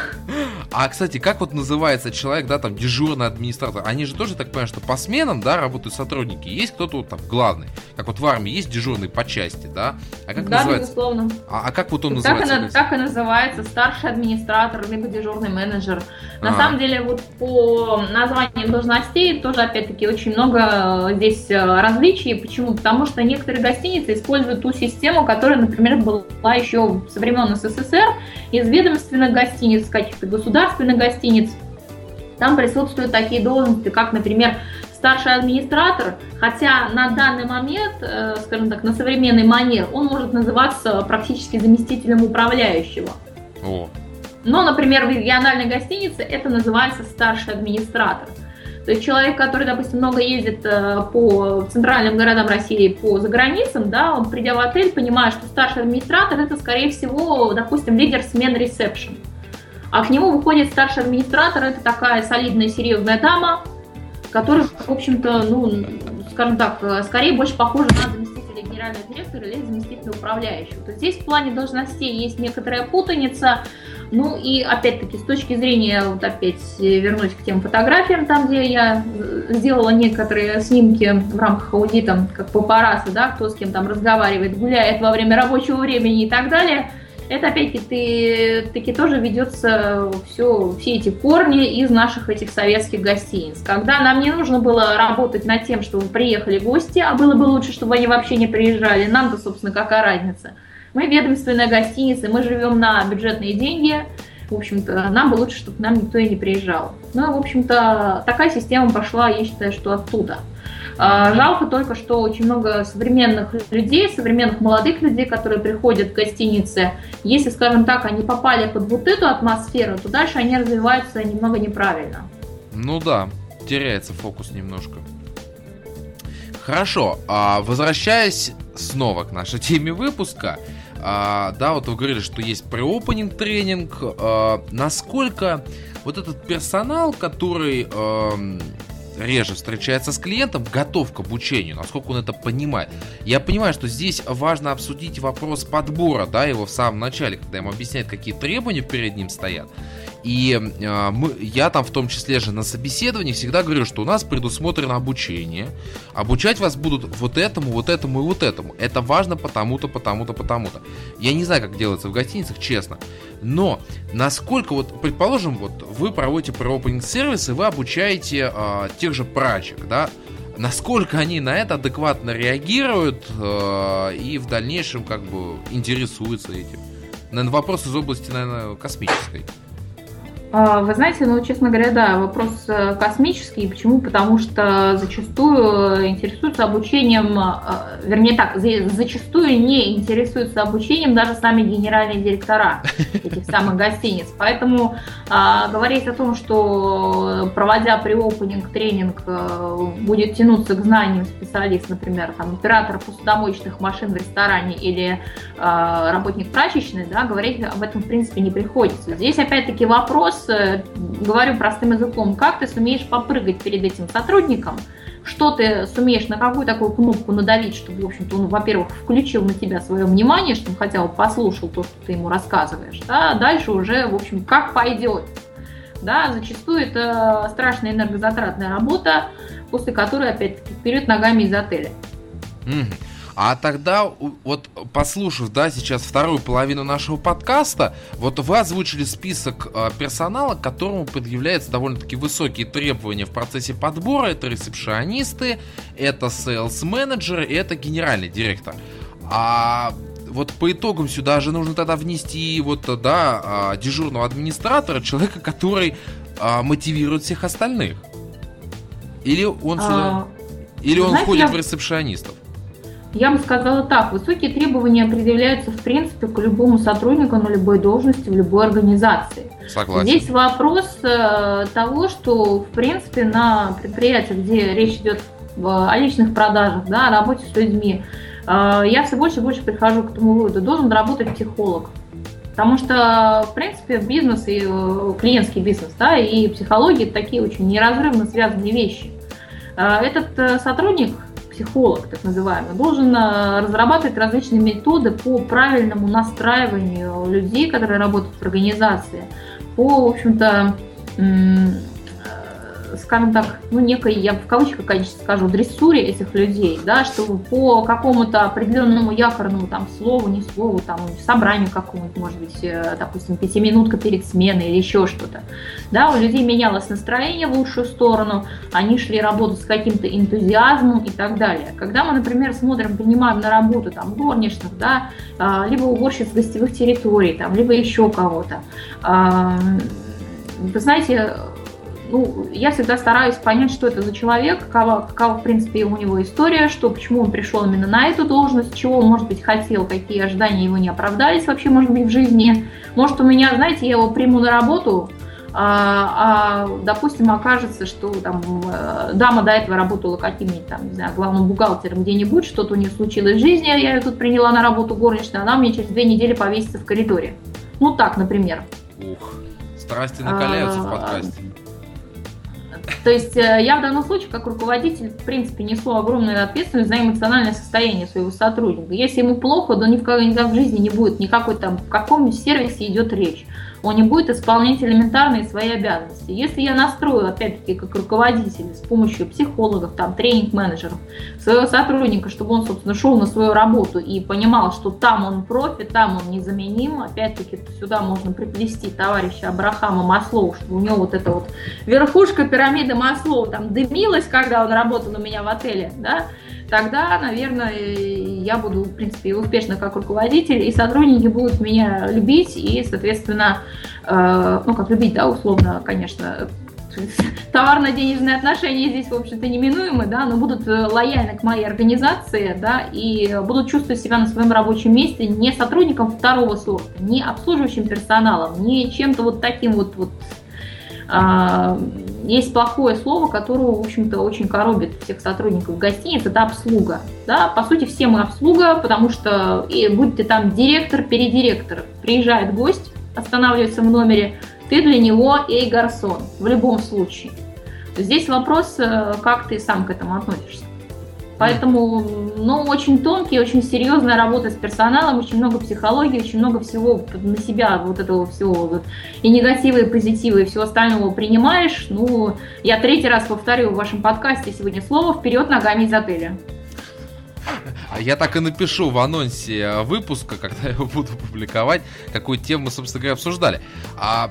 А, кстати, как вот называется человек, да, там, дежурный администратор? Они же тоже, так понимаю, что по сменам, да, работают сотрудники. Есть кто-то вот там главный. Как вот в армии есть дежурный по части, да? А как да, называется? безусловно. А, а как вот он так называется? И, так и называется старший администратор, либо дежурный менеджер. На а. самом деле, вот по названиям должностей тоже, опять-таки, очень много э, здесь э, различий. Почему? Потому что некоторые гостиницы используют ту систему, которая, например, была еще со времен СССР, из ведомственных гостиниц, каких-то государственных гостиниц. Там присутствуют такие должности, как, например, старший администратор, хотя на данный момент, э, скажем так, на современный манер, он может называться практически заместителем управляющего. О. Но, например, в региональной гостинице это называется старший администратор. То есть человек, который, допустим, много ездит э, по центральным городам России, по заграницам, да, он, придя в отель, понимает, что старший администратор это, скорее всего, допустим, лидер смен ресепшн. А к нему выходит старший администратор, это такая солидная, серьезная дама, которая, в общем-то, ну, скажем так, э, скорее больше похожа на заместителя генерального директора или заместителя управляющего. То есть здесь в плане должностей есть некоторая путаница, ну и опять-таки с точки зрения, вот опять вернусь к тем фотографиям, там где я сделала некоторые снимки в рамках аудита, как папарасы, да, кто с кем там разговаривает, гуляет во время рабочего времени и так далее. Это опять-таки ты, таки тоже ведется все, все эти корни из наших этих советских гостиниц. Когда нам не нужно было работать над тем, чтобы приехали гости, а было бы лучше, чтобы они вообще не приезжали, нам-то, собственно, какая разница – мы ведомственная гостиница, мы живем на бюджетные деньги. В общем-то, нам бы лучше, чтобы к нам никто и не приезжал. Ну, в общем-то, такая система пошла, я считаю, что оттуда. А, жалко только, что очень много современных людей, современных молодых людей, которые приходят в гостиницы, если, скажем так, они попали под вот эту атмосферу, то дальше они развиваются немного неправильно. Ну да, теряется фокус немножко. Хорошо, а возвращаясь снова к нашей теме выпуска, а, да, вот вы говорили, что есть преопенинг тренинг. А, насколько вот этот персонал, который а, реже встречается с клиентом, готов к обучению, насколько он это понимает. Я понимаю, что здесь важно обсудить вопрос подбора, да, его в самом начале, когда ему объясняют, какие требования перед ним стоят. И э, мы, я там в том числе же на собеседовании всегда говорю, что у нас предусмотрено обучение. Обучать вас будут вот этому, вот этому и вот этому. Это важно потому-то, потому-то, потому-то. Я не знаю, как делается в гостиницах, честно. Но насколько, вот, предположим, вот вы проводите про-опенинг сервисы, вы обучаете э, тех же прачек, да, насколько они на это адекватно реагируют э, и в дальнейшем как бы интересуются этим. Наверное, вопрос из области, наверное, космической. А, вы знаете, ну, честно говоря, да, вопрос э, космический. Почему? Потому что зачастую интересуются обучением, э, вернее так, зачастую не интересуются обучением даже сами генеральные директора этих самых гостиниц. Поэтому а, говорить о том, что проводя преопенинг тренинг э, будет тянуться к знаниям специалист, например, там, оператор посудомоечных машин в ресторане или а, работник прачечной, да, говорить об этом в принципе не приходится. Здесь опять-таки вопрос Э, говорю простым языком, как ты сумеешь попрыгать перед этим сотрудником, что ты сумеешь, на какую такую кнопку надавить, чтобы, в общем-то, он, во-первых, включил на тебя свое внимание, чтобы хотя бы послушал то, что ты ему рассказываешь, да, дальше уже, в общем, как пойдет. Да, зачастую это страшная энергозатратная работа, после которой, опять-таки, вперед ногами из отеля. Mm-hmm. А тогда, вот послушав, да, сейчас вторую половину нашего подкаста, вот вы озвучили список э, персонала, которому предъявляются довольно-таки высокие требования в процессе подбора. Это ресепшионисты, это sales -менеджеры это генеральный директор. А вот по итогам сюда же нужно тогда внести вот, да, а, дежурного администратора, человека, который а, мотивирует всех остальных. Или он сюда... А, или он знаете, входит я... в ресепшионистов? Я бы сказала так, высокие требования предъявляются в принципе к любому сотруднику на любой должности в любой организации. Согласен. Здесь вопрос э, того, что в принципе на предприятиях, где речь идет о личных продажах, да, о работе с людьми, э, я все больше и больше прихожу к тому выводу, должен работать психолог. Потому что, в принципе, бизнес и э, клиентский бизнес, да, и психология такие очень неразрывно связанные вещи. Этот сотрудник психолог, так называемый, должен э, разрабатывать различные методы по правильному настраиванию людей, которые работают в организации, по, в общем-то, скажем так, ну, некой, я в кавычках, конечно, скажу, дрессуре этих людей, да, чтобы по какому-то определенному якорному там слову, не слову, там, собранию какому-нибудь, может быть, э, допустим, пятиминутка перед сменой или еще что-то, да, у людей менялось настроение в лучшую сторону, они шли работать с каким-то энтузиазмом и так далее. Когда мы, например, смотрим, принимаем на работу там горничных, да, а, либо уборщиц гостевых территорий, там, либо еще кого-то, вы знаете, ну, я всегда стараюсь понять, что это за человек, какова, какова, в принципе, у него история, что, почему он пришел именно на эту должность, чего он, может быть, хотел, какие ожидания его не оправдались вообще, может быть, в жизни. Может, у меня, знаете, я его приму на работу, а, а, допустим, окажется, что там э, дама до этого работала каким-нибудь там, не знаю, главным бухгалтером где-нибудь, что-то у нее случилось в жизни, я ее тут приняла на работу горничной, она мне через две недели повесится в коридоре. Ну так, например. Ух, страсти накаляются а, в подкасте. То есть э, я в данном случае, как руководитель, в принципе, несу огромную ответственность за эмоциональное состояние своего сотрудника. Если ему плохо, то никогда, никогда в жизни не будет никакой там, в каком сервисе идет речь он не будет исполнять элементарные свои обязанности. Если я настрою, опять-таки, как руководитель, с помощью психологов, там, тренинг-менеджеров, своего сотрудника, чтобы он, собственно, шел на свою работу и понимал, что там он профи, там он незаменим, опять-таки, сюда можно приплести товарища Абрахама Маслоу, чтобы у него вот эта вот верхушка пирамиды Маслоу там дымилась, когда он работал у меня в отеле, да, тогда, наверное, я буду, в принципе, успешна как руководитель, и сотрудники будут меня любить, и, соответственно, э, ну, как любить, да, условно, конечно, товарно-денежные отношения здесь, в общем-то, неминуемы, да, но будут э, лояльны к моей организации, да, и будут чувствовать себя на своем рабочем месте не сотрудником второго сорта, не обслуживающим персоналом, не чем-то вот таким вот, вот а, есть плохое слово, которое, в общем-то, очень коробит всех сотрудников гостиниц, это обслуга. Да? По сути, все мы обслуга, потому что и будь ты там директор, передиректор, приезжает гость, останавливается в номере, ты для него эй гарсон, в любом случае. Здесь вопрос, э, как ты сам к этому относишься. Поэтому, ну, очень тонкий, очень серьезная работа с персоналом, очень много психологии, очень много всего на себя, вот этого всего, вот, и негативы, и позитивы, и всего остального принимаешь. Ну, я третий раз повторю в вашем подкасте сегодня слово «Вперед ногами из отеля». А я так и напишу в анонсе выпуска, когда его буду публиковать, какую тему мы, собственно говоря, обсуждали. А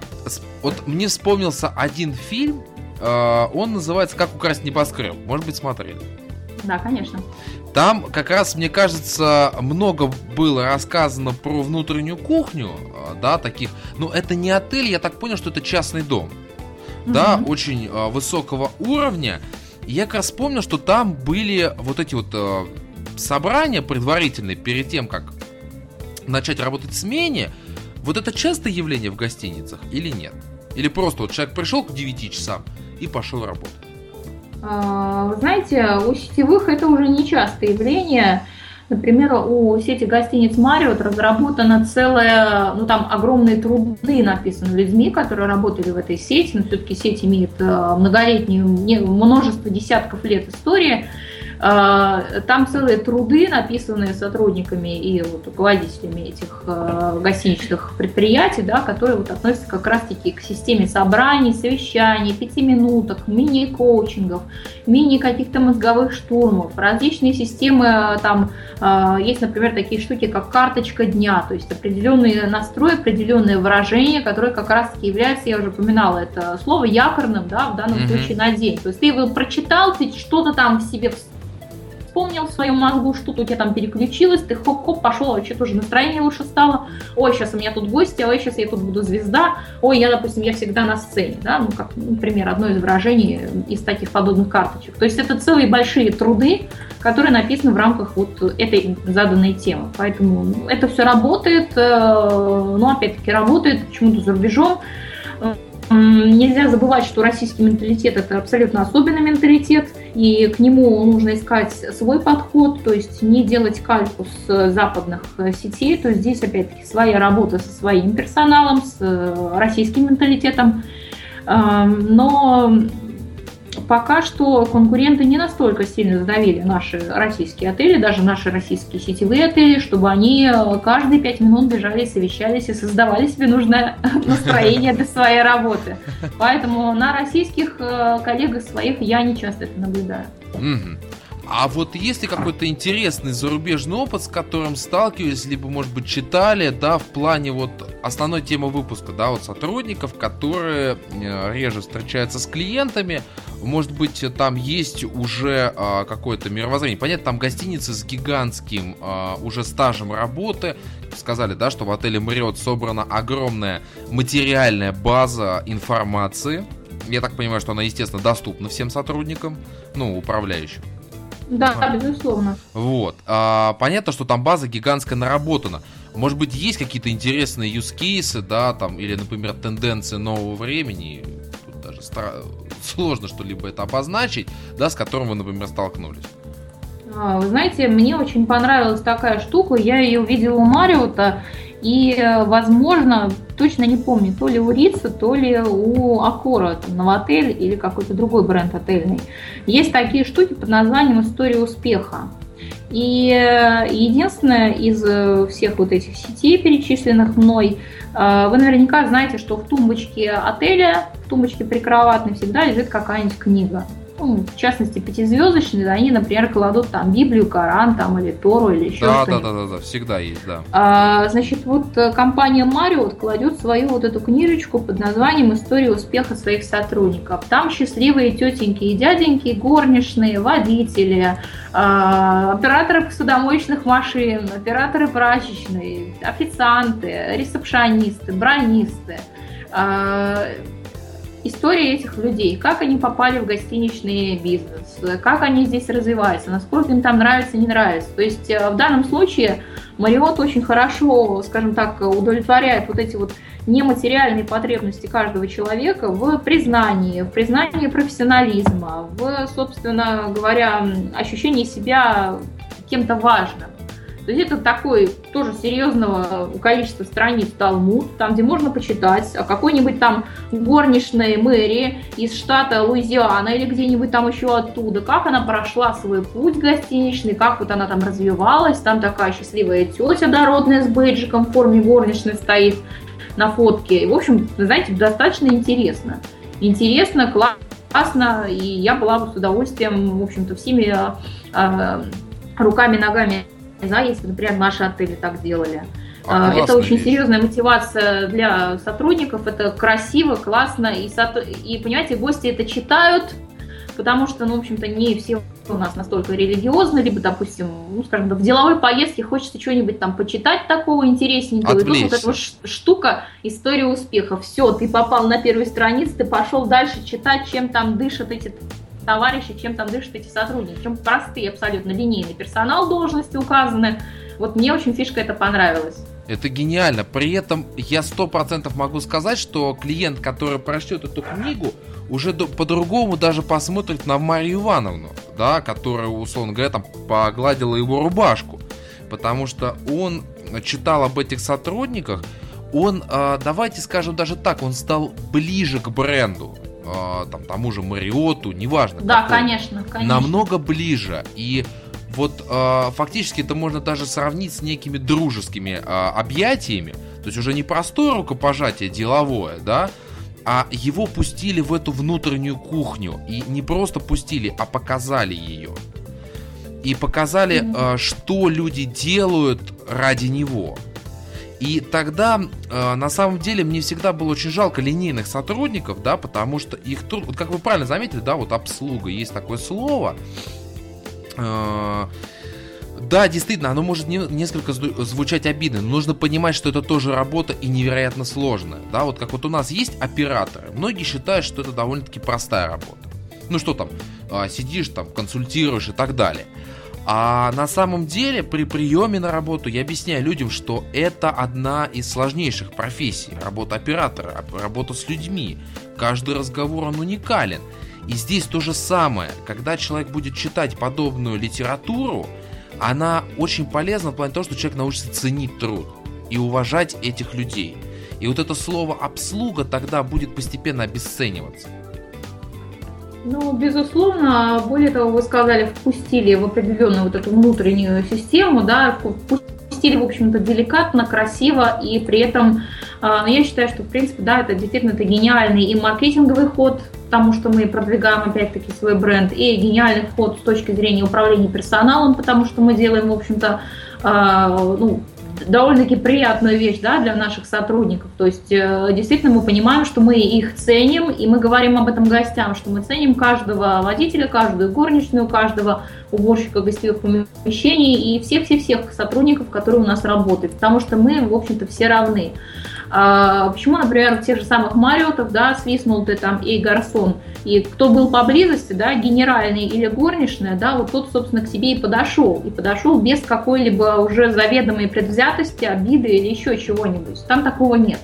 вот мне вспомнился один фильм, э, он называется «Как украсть небоскреб». Может быть, смотрели? Да, конечно. Там как раз, мне кажется, много было рассказано про внутреннюю кухню, а, да, таких. Но это не отель, я так понял, что это частный дом. Угу. Да, очень а, высокого уровня. И я как раз помню, что там были вот эти вот а, собрания предварительные перед тем, как начать работать в смене. Вот это частое явление в гостиницах или нет? Или просто вот человек пришел к 9 часам и пошел работать? А, вы знаете, у сетевых это уже не частое явление. Например, у сети гостиниц Мариот разработана целая, ну там огромные труды написаны людьми, которые работали в этой сети, но все-таки сеть имеет э, многолетнюю, множество десятков лет истории. А, там целые труды, написанные сотрудниками и вот руководителями этих э, гостиничных предприятий, да, которые вот относятся как раз-таки к системе собраний, совещаний, пятиминуток, мини-коучингов, мини каких-то мозговых штурмов, различные системы, э, там есть, например, такие штуки, как карточка дня, то есть определенный настрой, определенное выражение, которое как раз-таки является, я уже упоминала это слово, якорным, да, в данном mm-hmm. случае на день. То есть ты его прочитал, ты что-то там в себе вспомнил в своем мозгу, что-то у тебя там переключилось, ты хоп-хоп пошел, вообще тоже настроение лучше стало. Ой, сейчас у меня тут гости, ой, сейчас я тут буду звезда. Ой, я, допустим, я всегда на сцене, да, ну, как, например, одно из выражений из таких подобных карточек. То есть это целые большие труды, которые написаны в рамках вот этой заданной темы. Поэтому это все работает, э, но опять-таки работает почему-то за рубежом. Нельзя забывать, что российский менталитет это абсолютно особенный менталитет, и к нему нужно искать свой подход, то есть не делать кальку с западных сетей, то есть здесь опять-таки своя работа со своим персоналом, с российским менталитетом. Но пока что конкуренты не настолько сильно задавили наши российские отели, даже наши российские сетевые отели, чтобы они э, каждые пять минут бежали, совещались и создавали себе нужное настроение для своей работы. Поэтому на российских э, коллегах своих я не часто это наблюдаю. А вот есть ли какой-то интересный зарубежный опыт, с которым сталкивались, либо, может быть, читали, да, в плане вот основной темы выпуска, да, вот сотрудников, которые э, реже встречаются с клиентами, может быть, там есть уже а, какое-то мировоззрение. Понятно, там гостиницы с гигантским а, уже стажем работы. Сказали, да, что в отеле Marriott собрана огромная материальная база информации. Я так понимаю, что она, естественно, доступна всем сотрудникам, ну, управляющим. Да, а. безусловно. Вот. А, понятно, что там база гигантская наработана. Может быть, есть какие-то интересные cases, да, там, или, например, тенденции нового времени. Тут даже стра... сложно что-либо это обозначить, да, с которым вы, например, столкнулись. А, вы знаете, мне очень понравилась такая штука. Я ее увидела у Мариота. И, э, возможно, точно не помню, то ли у Рица, то ли у Акора, там, Новотель или какой-то другой бренд отельный. Есть такие штуки под названием «История успеха». И э, единственное из э, всех вот этих сетей, перечисленных мной, вы наверняка знаете, что в тумбочке отеля, в тумбочке прикроватной всегда лежит какая-нибудь книга ну, в частности, пятизвездочные, они, например, кладут там Библию, Коран, там, или Тору, или еще да, что-нибудь. Да, да, да, да, всегда есть, да. А, значит, вот э, компания Marriott кладет свою вот эту книжечку под названием «История успеха своих сотрудников». Там счастливые тетеньки и дяденьки, горничные, водители, а, операторы посудомоечных машин, операторы прачечной, официанты, ресепшонисты, бронисты а, история этих людей, как они попали в гостиничный бизнес, как они здесь развиваются, насколько им там нравится, не нравится. То есть э, в данном случае Мариот очень хорошо, скажем так, удовлетворяет вот эти вот нематериальные потребности каждого человека в признании, в признании профессионализма, в, собственно говоря, ощущении себя кем-то важным. То есть это такой тоже серьезного количества страниц Талмуд, там, где можно почитать о какой-нибудь там горничной мэрии из штата Луизиана или где-нибудь там еще оттуда, как она прошла свой путь гостиничный, как вот она там развивалась, там такая счастливая тетя дородная с бейджиком в форме горничной стоит на фотке. И, в общем, знаете, достаточно интересно. Интересно, классно, и я была бы с удовольствием, в общем-то, всеми э, руками, ногами да, если, например, наши отели так делали. А, это очень вещь. серьезная мотивация для сотрудников, это красиво, классно, и, и, понимаете, гости это читают, потому что, ну, в общем-то, не все у нас настолько религиозны, либо, допустим, ну, скажем, в деловой поездке хочется что-нибудь там почитать такого интересненького. И тут вот эта вот штука, история успеха. Все, ты попал на первую страницу, ты пошел дальше читать, чем там дышат эти товарищи, чем там дышат эти сотрудники. Причем простые, абсолютно линейный персонал, должности указаны. Вот мне очень фишка это понравилась. Это гениально. При этом я сто процентов могу сказать, что клиент, который прочтет эту книгу, уже по-другому даже посмотрит на Марию Ивановну, да, которая, условно говоря, там погладила его рубашку. Потому что он читал об этих сотрудниках, он, а, давайте скажем даже так, он стал ближе к бренду э, там, тому же Мариоту, неважно. Да, какой, конечно, конечно. Намного ближе. И вот э, фактически это можно даже сравнить с некими дружескими э, объятиями. То есть уже не простое рукопожатие деловое, да, а его пустили в эту внутреннюю кухню. И не просто пустили, а показали ее. И показали, mm-hmm. э, что люди делают ради него. И тогда, э, на самом деле, мне всегда было очень жалко линейных сотрудников, да, потому что их труд, вот как вы правильно заметили, да, вот обслуга, есть такое слово. Э, да, действительно, оно может не, несколько звучать обидно, но нужно понимать, что это тоже работа и невероятно сложная. Да, вот как вот у нас есть операторы, многие считают, что это довольно-таки простая работа. Ну что там, э, сидишь там, консультируешь и так далее. А на самом деле при приеме на работу я объясняю людям, что это одна из сложнейших профессий. Работа оператора, работа с людьми. Каждый разговор он уникален. И здесь то же самое. Когда человек будет читать подобную литературу, она очень полезна в плане того, что человек научится ценить труд и уважать этих людей. И вот это слово обслуга тогда будет постепенно обесцениваться. Ну, безусловно, более того, вы сказали, впустили в определенную вот эту внутреннюю систему, да, впустили, в общем-то, деликатно, красиво, и при этом а, я считаю, что, в принципе, да, это действительно это гениальный и маркетинговый ход, потому что мы продвигаем, опять-таки, свой бренд, и гениальный ход с точки зрения управления персоналом, потому что мы делаем, в общем-то, а, ну, довольно-таки приятную вещь да, для наших сотрудников. То есть э, действительно мы понимаем, что мы их ценим, и мы говорим об этом гостям, что мы ценим каждого водителя, каждую горничную, каждого уборщика гостевых помещений и всех-всех-всех сотрудников, которые у нас работают, потому что мы, в общем-то, все равны. А, почему, например, тех же самых Мариотов, да, свистнул ты там и гарсон, и кто был поблизости, да, генеральный или горничная, да, вот тот, собственно, к себе и подошел, и подошел без какой-либо уже заведомой предвзятости, обиды или еще чего-нибудь. Там такого нет.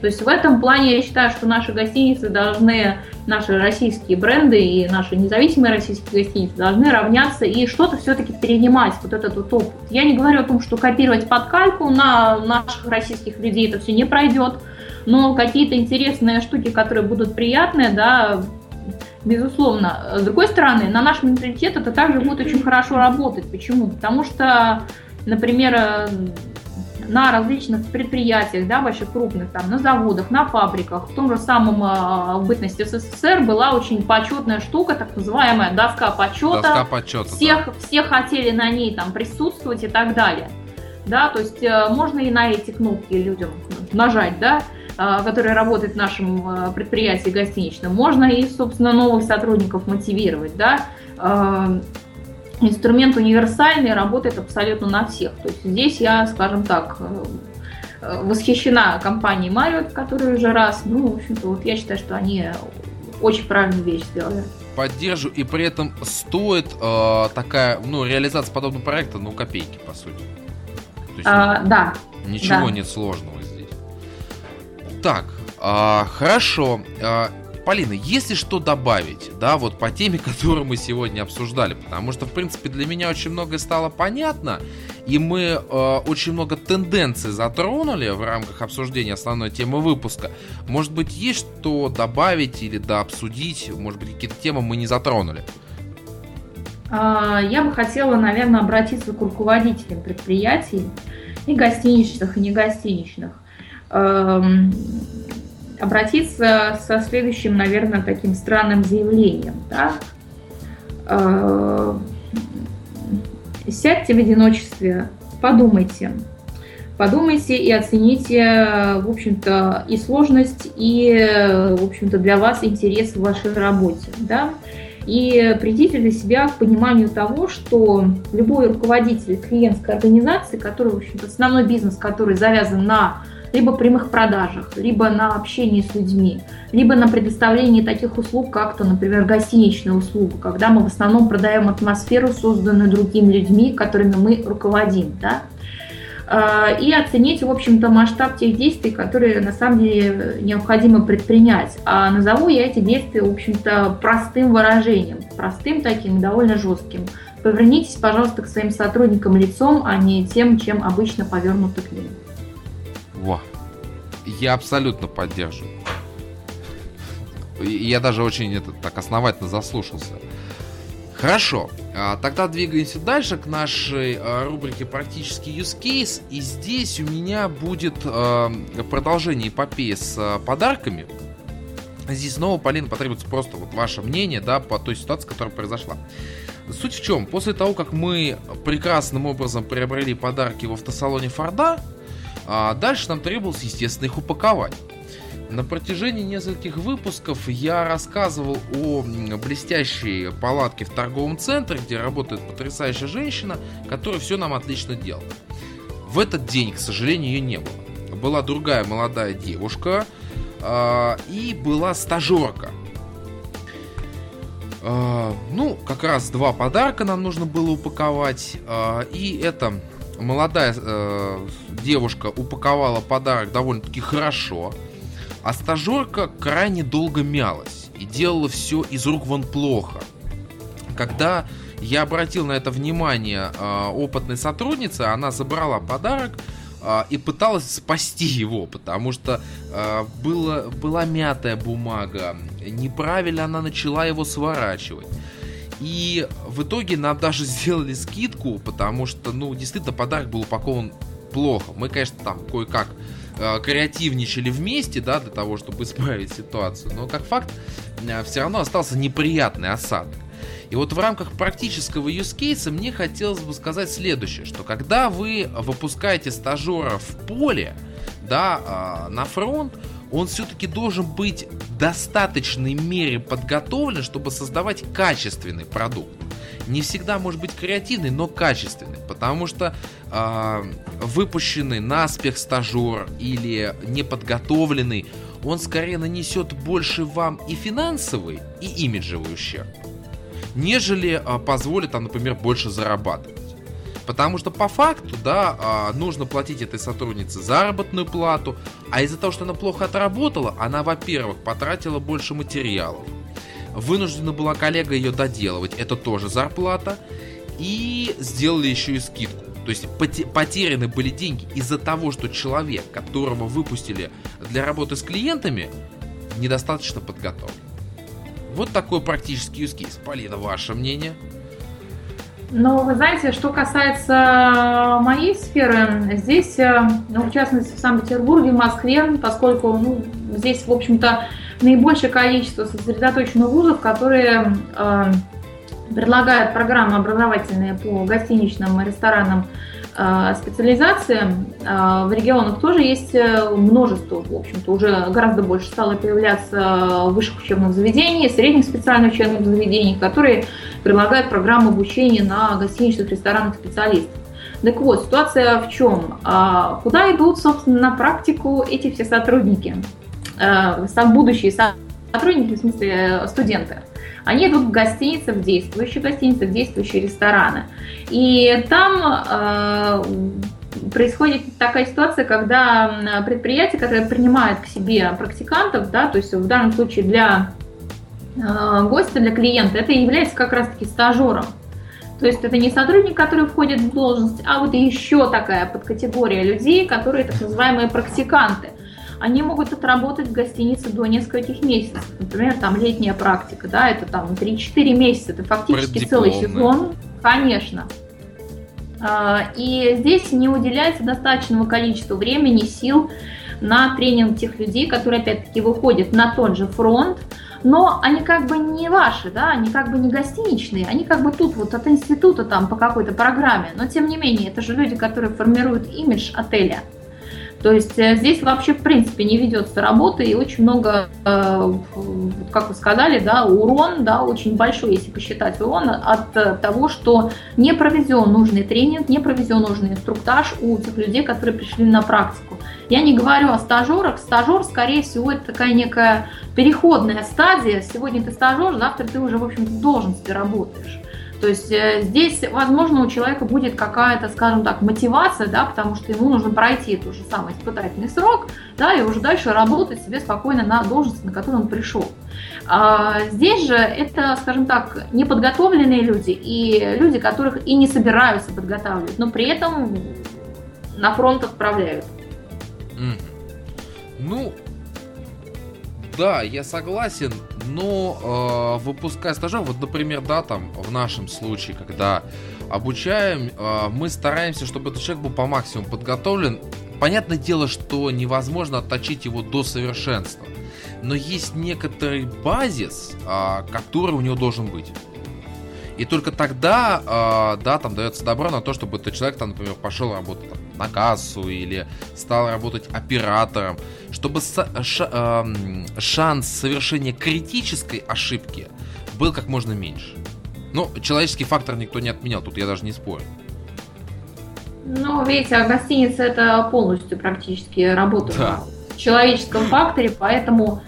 То есть в этом плане я считаю, что наши гостиницы должны, наши российские бренды и наши независимые российские гостиницы должны равняться и что-то все-таки перенимать, вот этот вот опыт. Я не говорю о том, что копировать под кальку на наших российских людей это все не пройдет, но какие-то интересные штуки, которые будут приятные, да, безусловно. С другой стороны, на наш менталитет это также будет очень хорошо работать. Почему? Потому что, например, на различных предприятиях, да, больших крупных, там, на заводах, на фабриках, в том же самом э, в бытности СССР была очень почетная штука, так называемая доска почета. Доска почета. Всех, да. все хотели на ней там присутствовать и так далее. Да, то есть э, можно и на эти кнопки людям нажать, да, э, которые работают в нашем э, предприятии гостиничном. Можно и, собственно, новых сотрудников мотивировать, да. Э, инструмент универсальный, работает абсолютно на всех. То есть здесь я, скажем так, э, восхищена компанией Marriott, которая уже раз, ну, в общем-то, вот я считаю, что они очень правильную вещь сделали. Поддержу, и при этом стоит э, такая, ну, реализация подобного проекта, ну, копейки, по сути. есть, а, да. Ничего да. нет сложного здесь. Так, э, хорошо. Э, Полина, если что добавить, да, вот по теме, которую мы сегодня обсуждали, потому что, в принципе, для меня очень многое стало понятно, и мы э, очень много тенденций затронули в рамках обсуждения основной темы выпуска. Может быть, есть что добавить или да обсудить, может быть, какие-то темы мы не затронули? А, я бы хотела, наверное, обратиться к руководителям предприятий, и гостиничных, и негостиничных эм, обратиться со следующим, наверное, таким странным заявлением. Да? Э, сядьте в одиночестве, подумайте. Подумайте и оцените, в общем-то, и сложность, и, в общем-то, для вас интерес в вашей работе. Да? И придите для себя к пониманию того, что любой руководитель клиентской организации, который, в общем-то, основной бизнес, который завязан на либо прямых продажах, либо на общении с людьми, либо на предоставлении таких услуг, как то, например, гостиничная услуга, когда мы в основном продаем атмосферу, созданную другими людьми, которыми мы руководим, да, а, и оценить, в общем-то, масштаб тех действий, которые на самом деле необходимо предпринять. А назову я эти действия, в общем-то, простым выражением, простым таким, довольно жестким. Повернитесь, пожалуйста, к своим сотрудникам лицом, а не тем, чем обычно повернуты к ним. Я абсолютно поддерживаю. Я даже очень это, так основательно заслушался. Хорошо, а, тогда двигаемся дальше к нашей а, рубрике «Практический use case». И здесь у меня будет а, продолжение эпопеи с подарками. Здесь снова, Полина, потребуется просто вот ваше мнение, да, по той ситуации, которая произошла. Суть в чем? После того, как мы прекрасным образом приобрели подарки в автосалоне Форда, а дальше нам требовалось, естественно, их упаковать. На протяжении нескольких выпусков я рассказывал о блестящей палатке в торговом центре, где работает потрясающая женщина, которая все нам отлично делала. В этот день, к сожалению, ее не было. Была другая молодая девушка э, и была стажерка. Э, ну, как раз два подарка нам нужно было упаковать. Э, и это молодая э, девушка упаковала подарок довольно-таки хорошо, а стажерка крайне долго мялась и делала все из рук вон плохо. Когда я обратил на это внимание э, опытной сотрудницы, она забрала подарок э, и пыталась спасти его, потому что э, было, была мятая бумага, неправильно она начала его сворачивать. И в итоге нам даже сделали скидку, потому что, ну, действительно, подарок был упакован плохо. Мы, конечно, там кое-как э, креативничали вместе, да, для того, чтобы исправить ситуацию. Но, как факт, э, все равно остался неприятный осадок. И вот в рамках практического use case мне хотелось бы сказать следующее, что когда вы выпускаете стажера в поле, да, э, на фронт, он все-таки должен быть в достаточной мере подготовлен, чтобы создавать качественный продукт. Не всегда может быть креативный, но качественный, потому что э, выпущенный наспех стажер или неподготовленный, он скорее нанесет больше вам и финансовый, и имиджевый ущерб, нежели э, позволит, там, например, больше зарабатывать. Потому что по факту, да, а, нужно платить этой сотруднице заработную плату, а из-за того, что она плохо отработала, она, во-первых, потратила больше материалов. Вынуждена была коллега ее доделывать, это тоже зарплата. И сделали еще и скидку. То есть потеряны были деньги из-за того, что человек, которого выпустили для работы с клиентами, недостаточно подготовлен. Вот такой практический use case. Полина, ваше мнение? Но вы знаете, что касается моей сферы, здесь, э, ну, в частности, в Санкт-Петербурге, в Москве, поскольку ну, здесь, в общем-то, наибольшее количество сосредоточено вузов, которые э, предлагают программы образовательные по гостиничным и ресторанам э, специализациям. Э, в регионах тоже есть э, множество, в общем-то, уже гораздо больше стало появляться высших учебных заведений, средних специальных учебных заведений, которые предлагают программу обучения на гостиничных ресторанных специалистов. Так вот, ситуация в чем? А, куда идут, собственно, на практику эти все сотрудники? А, будущие сотрудники, в смысле студенты. Они идут в гостиницы, в действующие гостиницы, в действующие рестораны. И там э, происходит такая ситуация, когда предприятие, которое принимает к себе практикантов, да, то есть в данном случае для Э, гостя для клиента, это является как раз-таки стажером. То есть это не сотрудник, который входит в должность, а вот еще такая подкатегория людей, которые так называемые практиканты. Они могут отработать в гостинице до нескольких месяцев. Например, там летняя практика, да, это там 3-4 месяца, это фактически целый сезон. Конечно. А, и здесь не уделяется достаточного количества времени, сил на тренинг тех людей, которые опять-таки выходят на тот же фронт, но они как бы не ваши, да, они как бы не гостиничные, они как бы тут вот от института там по какой-то программе, но тем не менее, это же люди, которые формируют имидж отеля. То есть э, здесь вообще в принципе не ведется работа и очень много, э, как вы сказали, да, урон, да, очень большой, если посчитать урон от э, того, что не проведен нужный тренинг, не проведен нужный инструктаж у тех людей, которые пришли на практику. Я не говорю о стажерах. Стажер, скорее всего, это такая некая переходная стадия. Сегодня ты стажер, завтра ты уже, в общем-то, должности работаешь. То есть э, здесь, возможно, у человека будет какая-то, скажем так, мотивация, да, потому что ему нужно пройти тот же самый испытательный срок, да, и уже дальше работать себе спокойно на должности, на которую он пришел. А здесь же это, скажем так, неподготовленные люди и люди, которых и не собираются подготавливать, но при этом на фронт отправляют. Ну, да, я согласен, но э, выпуская стажеров, вот, например, да, там, в нашем случае, когда обучаем, э, мы стараемся, чтобы этот человек был по максимуму подготовлен. Понятное дело, что невозможно отточить его до совершенства, но есть некоторый базис, э, который у него должен быть. И только тогда, э, да, там дается добро на то, чтобы этот человек, там, например, пошел работать там, на кассу или стал работать оператором, чтобы шанс совершения критической ошибки был как можно меньше. Ну, человеческий фактор никто не отменял, тут я даже не спорю. Ну, видите, а гостиница это полностью практически работа да. на человеческом факторе, поэтому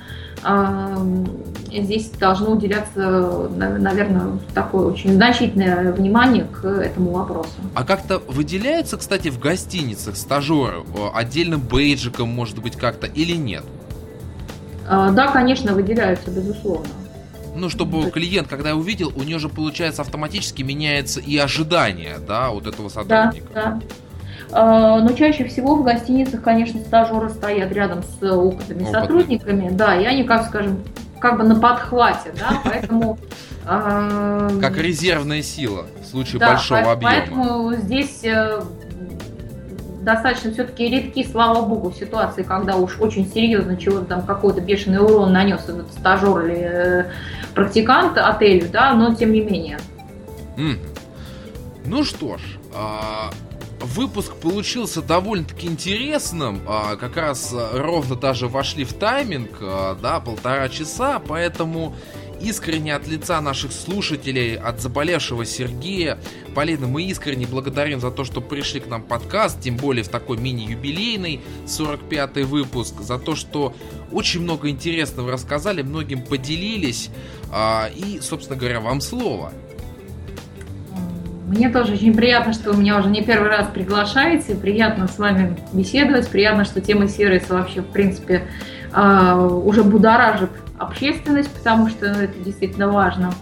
здесь должно уделяться, наверное, такое очень значительное внимание к этому вопросу. А как-то выделяется, кстати, в гостиницах стажеры отдельным бейджиком, может быть, как-то или нет? А, да, конечно, выделяются, безусловно. Ну, чтобы клиент, когда увидел, у него же, получается, автоматически меняется и ожидание, да, вот этого сотрудника. Да, да. А, но чаще всего в гостиницах, конечно, стажеры стоят рядом с опытными Опытный. сотрудниками, да, и они, как скажем, как бы на подхвате, да, поэтому... Как резервная сила в случае да, большого объема. Поэтому здесь достаточно все-таки редки, слава богу, ситуации, когда уж очень серьезно чего-то там какой-то бешеный урон нанес этот стажер или э, практикант отелю, да, но тем не менее. Mm. Ну что ж, а, выпуск получился довольно-таки интересным. А, как раз э, ровно даже вошли в тайминг, а, да, полтора часа, поэтому искренне от лица наших слушателей, от заболевшего Сергея, Полина, мы искренне благодарим за то, что пришли к нам подкаст, тем более в такой мини-юбилейный 45-й выпуск, за то, что очень много интересного рассказали, многим поделились, а, и, собственно говоря, вам слово. Мне тоже очень приятно, что вы меня уже не первый раз приглашаете. Приятно с вами беседовать. Приятно, что тема сервиса вообще, в принципе, а, уже будоражит общественность, потому что это действительно важно.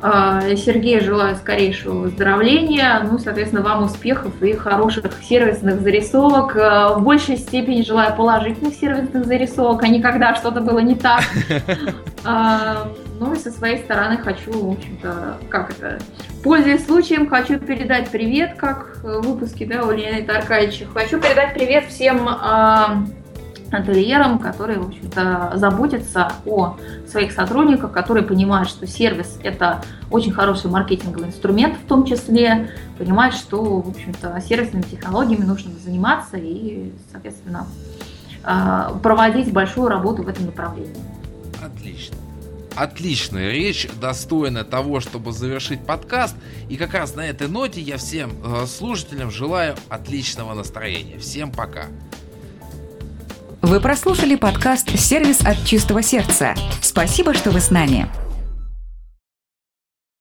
А, Сергею желаю скорейшего выздоровления, ну, соответственно, вам успехов и хороших сервисных зарисовок. А, в большей степени желаю положительных сервисных зарисовок, а не когда что-то было не так. Ну и со своей стороны хочу, в общем-то, как это, пользуясь случаем, хочу передать привет, как в выпуске, да, у Леонида Аркадьевича. Хочу передать привет всем ательерам, которые, в общем-то, заботятся о своих сотрудниках, которые понимают, что сервис – это очень хороший маркетинговый инструмент в том числе, понимают, что, в общем-то, сервисными технологиями нужно заниматься и, соответственно, а, проводить большую работу в этом направлении. Отлично. Отличная речь, достойная того, чтобы завершить подкаст. И как раз на этой ноте я всем э, слушателям желаю отличного настроения. Всем пока. Вы прослушали подкаст «Сервис от чистого сердца». Спасибо, что вы с нами.